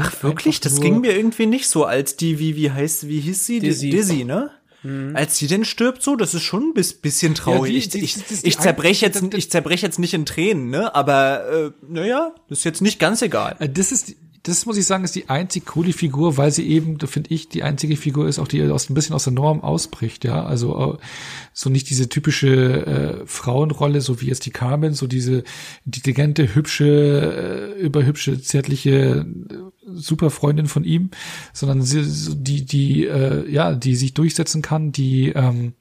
Ach wirklich? Das ging mir irgendwie nicht so, als die, wie, wie heißt, wie hieß sie? Dizzy, Dizzy ne? Mhm. Als sie denn stirbt, so, das ist schon ein bisschen traurig. Ja, die, die, ich, ich, ich zerbreche jetzt, ich zerbreche jetzt nicht in Tränen, ne? Aber äh, naja, das ist jetzt nicht ganz egal. Äh, das ist, das muss ich sagen, ist die einzig coole Figur, weil sie eben, finde ich, die einzige Figur ist, auch die aus ein bisschen aus der Norm ausbricht, ja. Also äh, so nicht diese typische äh, Frauenrolle, so wie jetzt die Carmen, so diese intelligente, hübsche, äh, überhübsche, zärtliche äh, Superfreundin von ihm, sondern sie, so die, die, äh, ja, die sich durchsetzen kann, die ähm,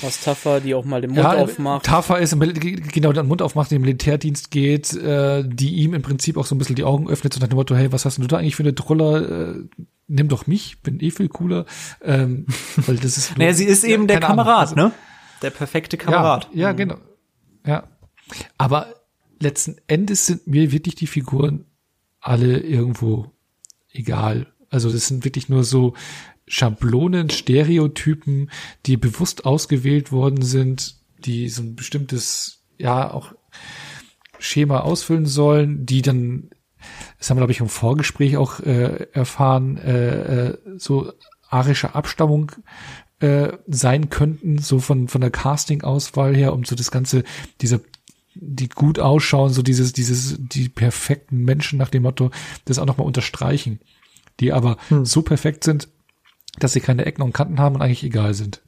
was Taffer, die auch mal den Mund ja, aufmacht. Taffer ist, genau, den Mund aufmacht, den Militärdienst geht, äh, die ihm im Prinzip auch so ein bisschen die Augen öffnet, so nach dem Motto, hey, was hast du da eigentlich für eine Troller? Äh, nimm doch mich, bin eh viel cooler. Ähm, (laughs) weil das ist. naja, sie ist eben der Kamerad, also, ne? Der perfekte Kamerad. Ja, ja, genau. Ja. Aber letzten Endes sind mir wirklich die Figuren alle irgendwo egal. Also das sind wirklich nur so Schablonen, Stereotypen, die bewusst ausgewählt worden sind, die so ein bestimmtes, ja, auch Schema ausfüllen sollen, die dann, das haben wir, glaube ich, im Vorgespräch auch äh, erfahren, äh, äh, so arische Abstammung äh, sein könnten, so von, von der Casting-Auswahl her, um so das Ganze, dieser die gut ausschauen, so dieses, dieses, die perfekten Menschen nach dem Motto, das auch nochmal unterstreichen, die aber hm. so perfekt sind, dass sie keine Ecken und Kanten haben und eigentlich egal sind.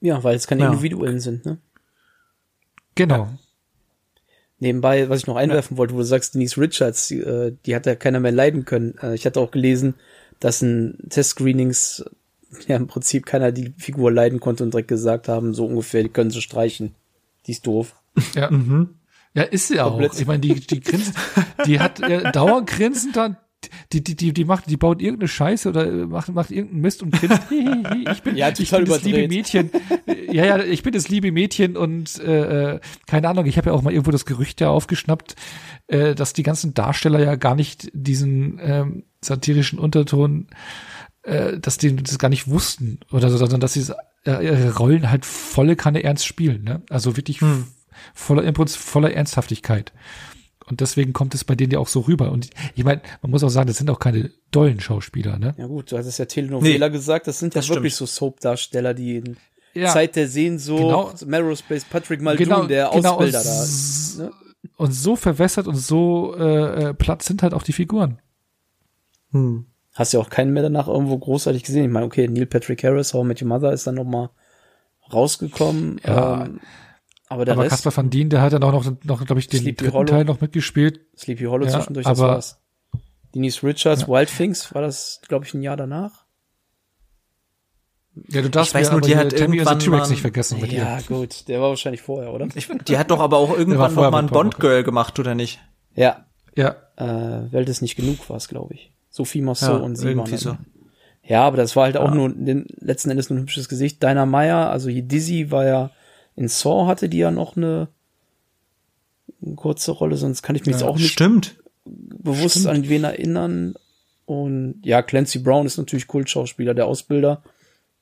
Ja, weil es keine ja. Individuen sind, ne? Genau. Ja. Nebenbei, was ich noch einwerfen ja. wollte, wo du sagst, Denise Richards, die, äh, die hat ja keiner mehr leiden können. Äh, ich hatte auch gelesen, dass in Testscreenings ja im Prinzip keiner die Figur leiden konnte und direkt gesagt haben, so ungefähr, die können sie streichen. Die ist doof. Ja, mhm. Ja, ist sie auch. Ich meine, die, die grinst, die hat ja, dauernd grinsend dann die, die, die, die macht, die baut irgendeine Scheiße oder macht, macht irgendeinen Mist und grinst. (laughs) ich bin, ja, ich bin das liebe Mädchen. Ja, ja, ich bin das liebe Mädchen und äh, äh, keine Ahnung, ich habe ja auch mal irgendwo das Gerücht ja aufgeschnappt, äh, dass die ganzen Darsteller ja gar nicht diesen ähm, satirischen Unterton äh, dass die das gar nicht wussten oder so, sondern dass sie äh, ihre Rollen halt volle Kanne ernst spielen, ne? Also wirklich hm. voller Impuls, voller Ernsthaftigkeit. Und deswegen kommt es bei denen ja auch so rüber. Und ich meine, man muss auch sagen, das sind auch keine dollen Schauspieler, ne? Ja gut, du hattest ja Telenovela nee, gesagt, das sind ja wirklich stimmt. so Soap-Darsteller, die in ja, Zeit der Sehnsucht, genau, Melrose Place, Patrick Muldoon, genau, der genau, Ausbilder und, da. Ne? Und so verwässert und so äh, äh, platt sind halt auch die Figuren. Hm. Hast ja auch keinen mehr danach irgendwo großartig gesehen. Ich meine, okay, Neil Patrick Harris, How Met Your Mother ist dann noch mal rausgekommen. Ja. Ähm, aber der aber Rest, Kasper van Dien, der hat dann auch noch, noch glaube ich, den Sleepy dritten Hollow, Teil noch mitgespielt. Sleepy Hollow ja, zwischendurch, das aber, war's. Denise Richards, ja. Wild Things, war das, glaube ich, ein Jahr danach? Ja, du darfst ich weiß nur, die hat irgendwann T-Rex nicht vergessen mit Ja, ihr. gut, der war wahrscheinlich vorher, oder? Ich, die hat doch aber auch (laughs) irgendwann noch mal ein Bond-Girl gemacht, oder nicht? Ja. Ja. Äh, weil das nicht genug war, glaube ich. Sophie Marceau ja, und waren so. Ja, aber das war halt auch ja. nur den, letzten Endes nur ein hübsches Gesicht. Dinah Meyer, also hier Dizzy war ja in Saw hatte die ja noch eine, eine kurze Rolle, sonst kann ich mich ja, jetzt auch nicht stimmt. bewusst stimmt. an wen erinnern. Und ja, Clancy Brown ist natürlich Kultschauspieler, der Ausbilder,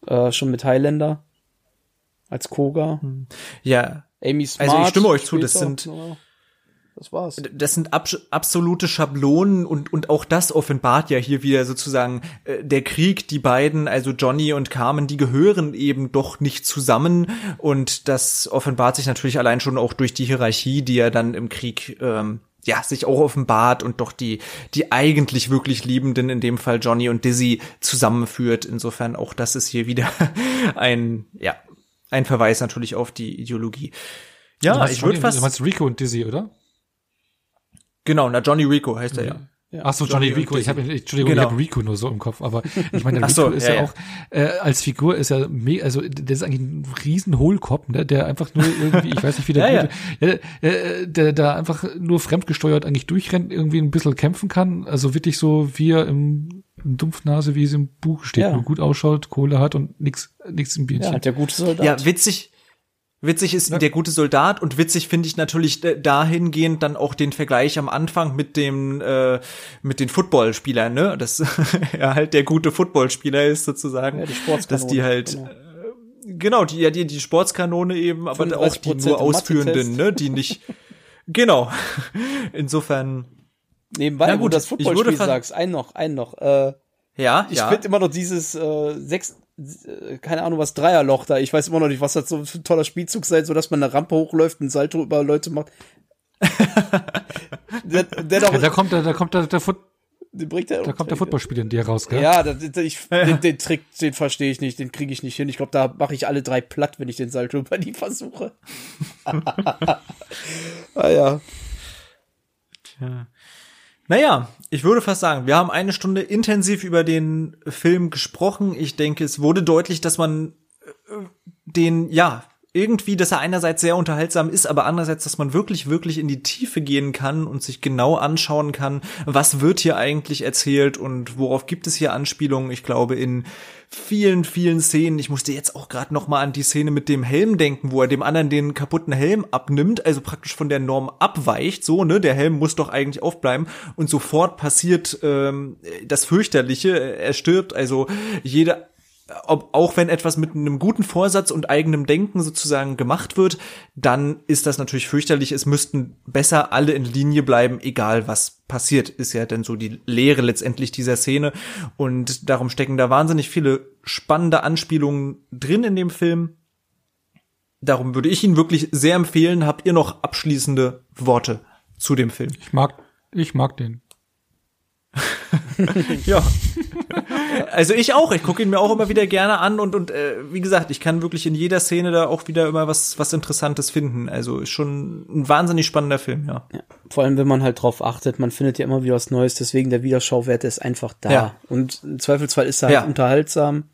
äh, schon mit Highlander als Koga. Hm. Ja. Amy Smart. Also ich stimme euch zu, das sind, ja. Das war's. Das sind ab absolute Schablonen und, und auch das offenbart ja hier wieder sozusagen äh, der Krieg, die beiden, also Johnny und Carmen, die gehören eben doch nicht zusammen und das offenbart sich natürlich allein schon auch durch die Hierarchie, die ja dann im Krieg ähm, ja, sich auch offenbart und doch die, die eigentlich wirklich Liebenden, in dem Fall Johnny und Dizzy, zusammenführt. Insofern auch das ist hier wieder (laughs) ein, ja, ein Verweis natürlich auf die Ideologie. Ja, ich würde fast. Du meinst Rico und Dizzy, oder? Genau, na Johnny Rico heißt er ja. Ja. Ach so, Johnny, Johnny Rico. Ich habe Entschuldigung, genau. ich habe Rico nur so im Kopf, aber ich meine, Rico so, ist ja, ja, auch äh, als Figur ist ja me also der ist eigentlich ein riesen Hohlkopf, ne, der einfach nur irgendwie, ich weiß nicht, wie der (laughs) ja, gute, ja. äh, der da einfach nur fremdgesteuert eigentlich durchrennt, irgendwie ein bisschen kämpfen kann, also wirklich so wie er im, im Dumpfnase, wie es im Buch steht, ja. nur gut ausschaut, Kohle hat und nix nix im Bierchen. Ja, der gute Soldat. Ja, witzig Witzig ist ja. der gute Soldat und witzig finde ich natürlich dahingehend dann auch den Vergleich am Anfang mit dem äh, mit den Footballspielern, ne? Dass (laughs) er halt der gute Footballspieler ist sozusagen, ja, die dass die halt genau. Äh, genau, die ja die die Sportskanone eben, aber auch die nur ausführenden, ne, die nicht genau. (laughs) Insofern nebenbei, Na gut, wo du das Footballspiel sagst, ein noch, ein noch äh, ja, ich ja. finde immer noch dieses äh, sechs keine Ahnung, was Dreierloch da. Ich weiß immer noch nicht, was das so für ein toller Spielzug sein, so dass man eine Rampe hochläuft, ein Salto über Leute macht. (laughs) der, der doch, ja, da kommt der, da kommt der, der Foot den bringt er da kommt der Footballspieler in dir raus, gell? Ja, da, ich, (laughs) den, den Trick, den verstehe ich nicht, den kriege ich nicht hin. Ich glaube, da mache ich alle drei platt, wenn ich den Salto über die versuche. (laughs) ah ja. Tja. Naja, ich würde fast sagen, wir haben eine Stunde intensiv über den Film gesprochen. Ich denke, es wurde deutlich, dass man äh, den, ja, irgendwie, dass er einerseits sehr unterhaltsam ist, aber andererseits, dass man wirklich, wirklich in die Tiefe gehen kann und sich genau anschauen kann, was wird hier eigentlich erzählt und worauf gibt es hier Anspielungen. Ich glaube, in vielen, vielen Szenen, ich musste jetzt auch gerade noch mal an die Szene mit dem Helm denken, wo er dem anderen den kaputten Helm abnimmt, also praktisch von der Norm abweicht, so, ne, der Helm muss doch eigentlich aufbleiben und sofort passiert ähm, das fürchterliche, er stirbt, also jede ob, auch wenn etwas mit einem guten Vorsatz und eigenem Denken sozusagen gemacht wird, dann ist das natürlich fürchterlich. Es müssten besser alle in Linie bleiben, egal was passiert, ist ja denn so die Lehre letztendlich dieser Szene. Und darum stecken da wahnsinnig viele spannende Anspielungen drin in dem Film. Darum würde ich ihn wirklich sehr empfehlen. Habt ihr noch abschließende Worte zu dem Film? Ich mag, ich mag den. (laughs) ja. (laughs) Also ich auch. Ich gucke ihn mir auch immer wieder gerne an und und äh, wie gesagt, ich kann wirklich in jeder Szene da auch wieder immer was was Interessantes finden. Also ist schon ein wahnsinnig spannender Film, ja. ja. Vor allem, wenn man halt drauf achtet, man findet ja immer wieder was Neues. Deswegen der Wiederschauwert ist einfach da. Ja. Und im Zweifelsfall ist er halt ja. unterhaltsam.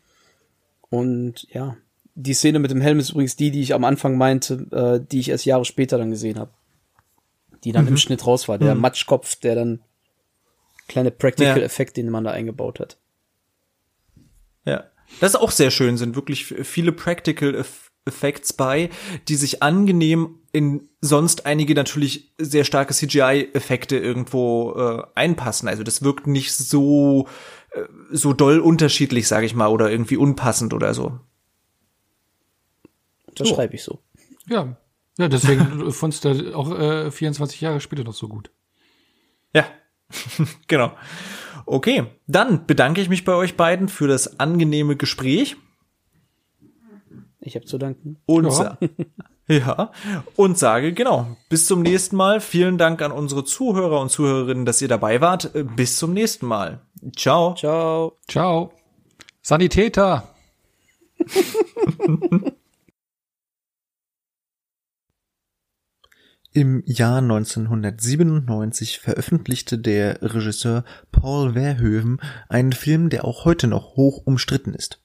Und ja, die Szene mit dem Helm ist übrigens die, die ich am Anfang meinte, äh, die ich erst Jahre später dann gesehen habe. Die dann mhm. im Schnitt raus war. Der mhm. Matschkopf, der dann kleine Practical-Effekt, den man da eingebaut hat. Das ist auch sehr schön, sind wirklich viele Practical Effects bei, die sich angenehm in sonst einige natürlich sehr starke CGI-Effekte irgendwo äh, einpassen. Also das wirkt nicht so äh, so doll unterschiedlich, sage ich mal, oder irgendwie unpassend oder so. Das schreibe ich so. Ja, ja, deswegen (laughs) fandst du auch äh, 24 Jahre später noch so gut. Ja, (laughs) genau. Okay, dann bedanke ich mich bei euch beiden für das angenehme Gespräch. Ich habe zu danken. Und Ja. (laughs) ja, und sage genau, bis zum nächsten Mal. Vielen Dank an unsere Zuhörer und Zuhörerinnen, dass ihr dabei wart. Äh, Bis zum nächsten Mal. Ciao. Ciao. Ciao. Sanitäter. (laughs) Im Jahr 1997 veröffentlichte der Regisseur Paul Verhoeven einen Film, der auch heute noch hoch umstritten ist.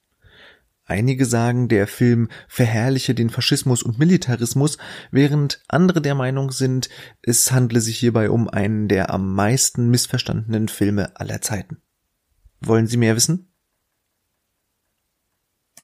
Einige sagen, der Film verherrliche den Faschismus und Militarismus, während andere der Meinung sind, es handle sich hierbei um einen der am meisten missverstandenen Filme aller Zeiten. Wollen Sie mehr wissen?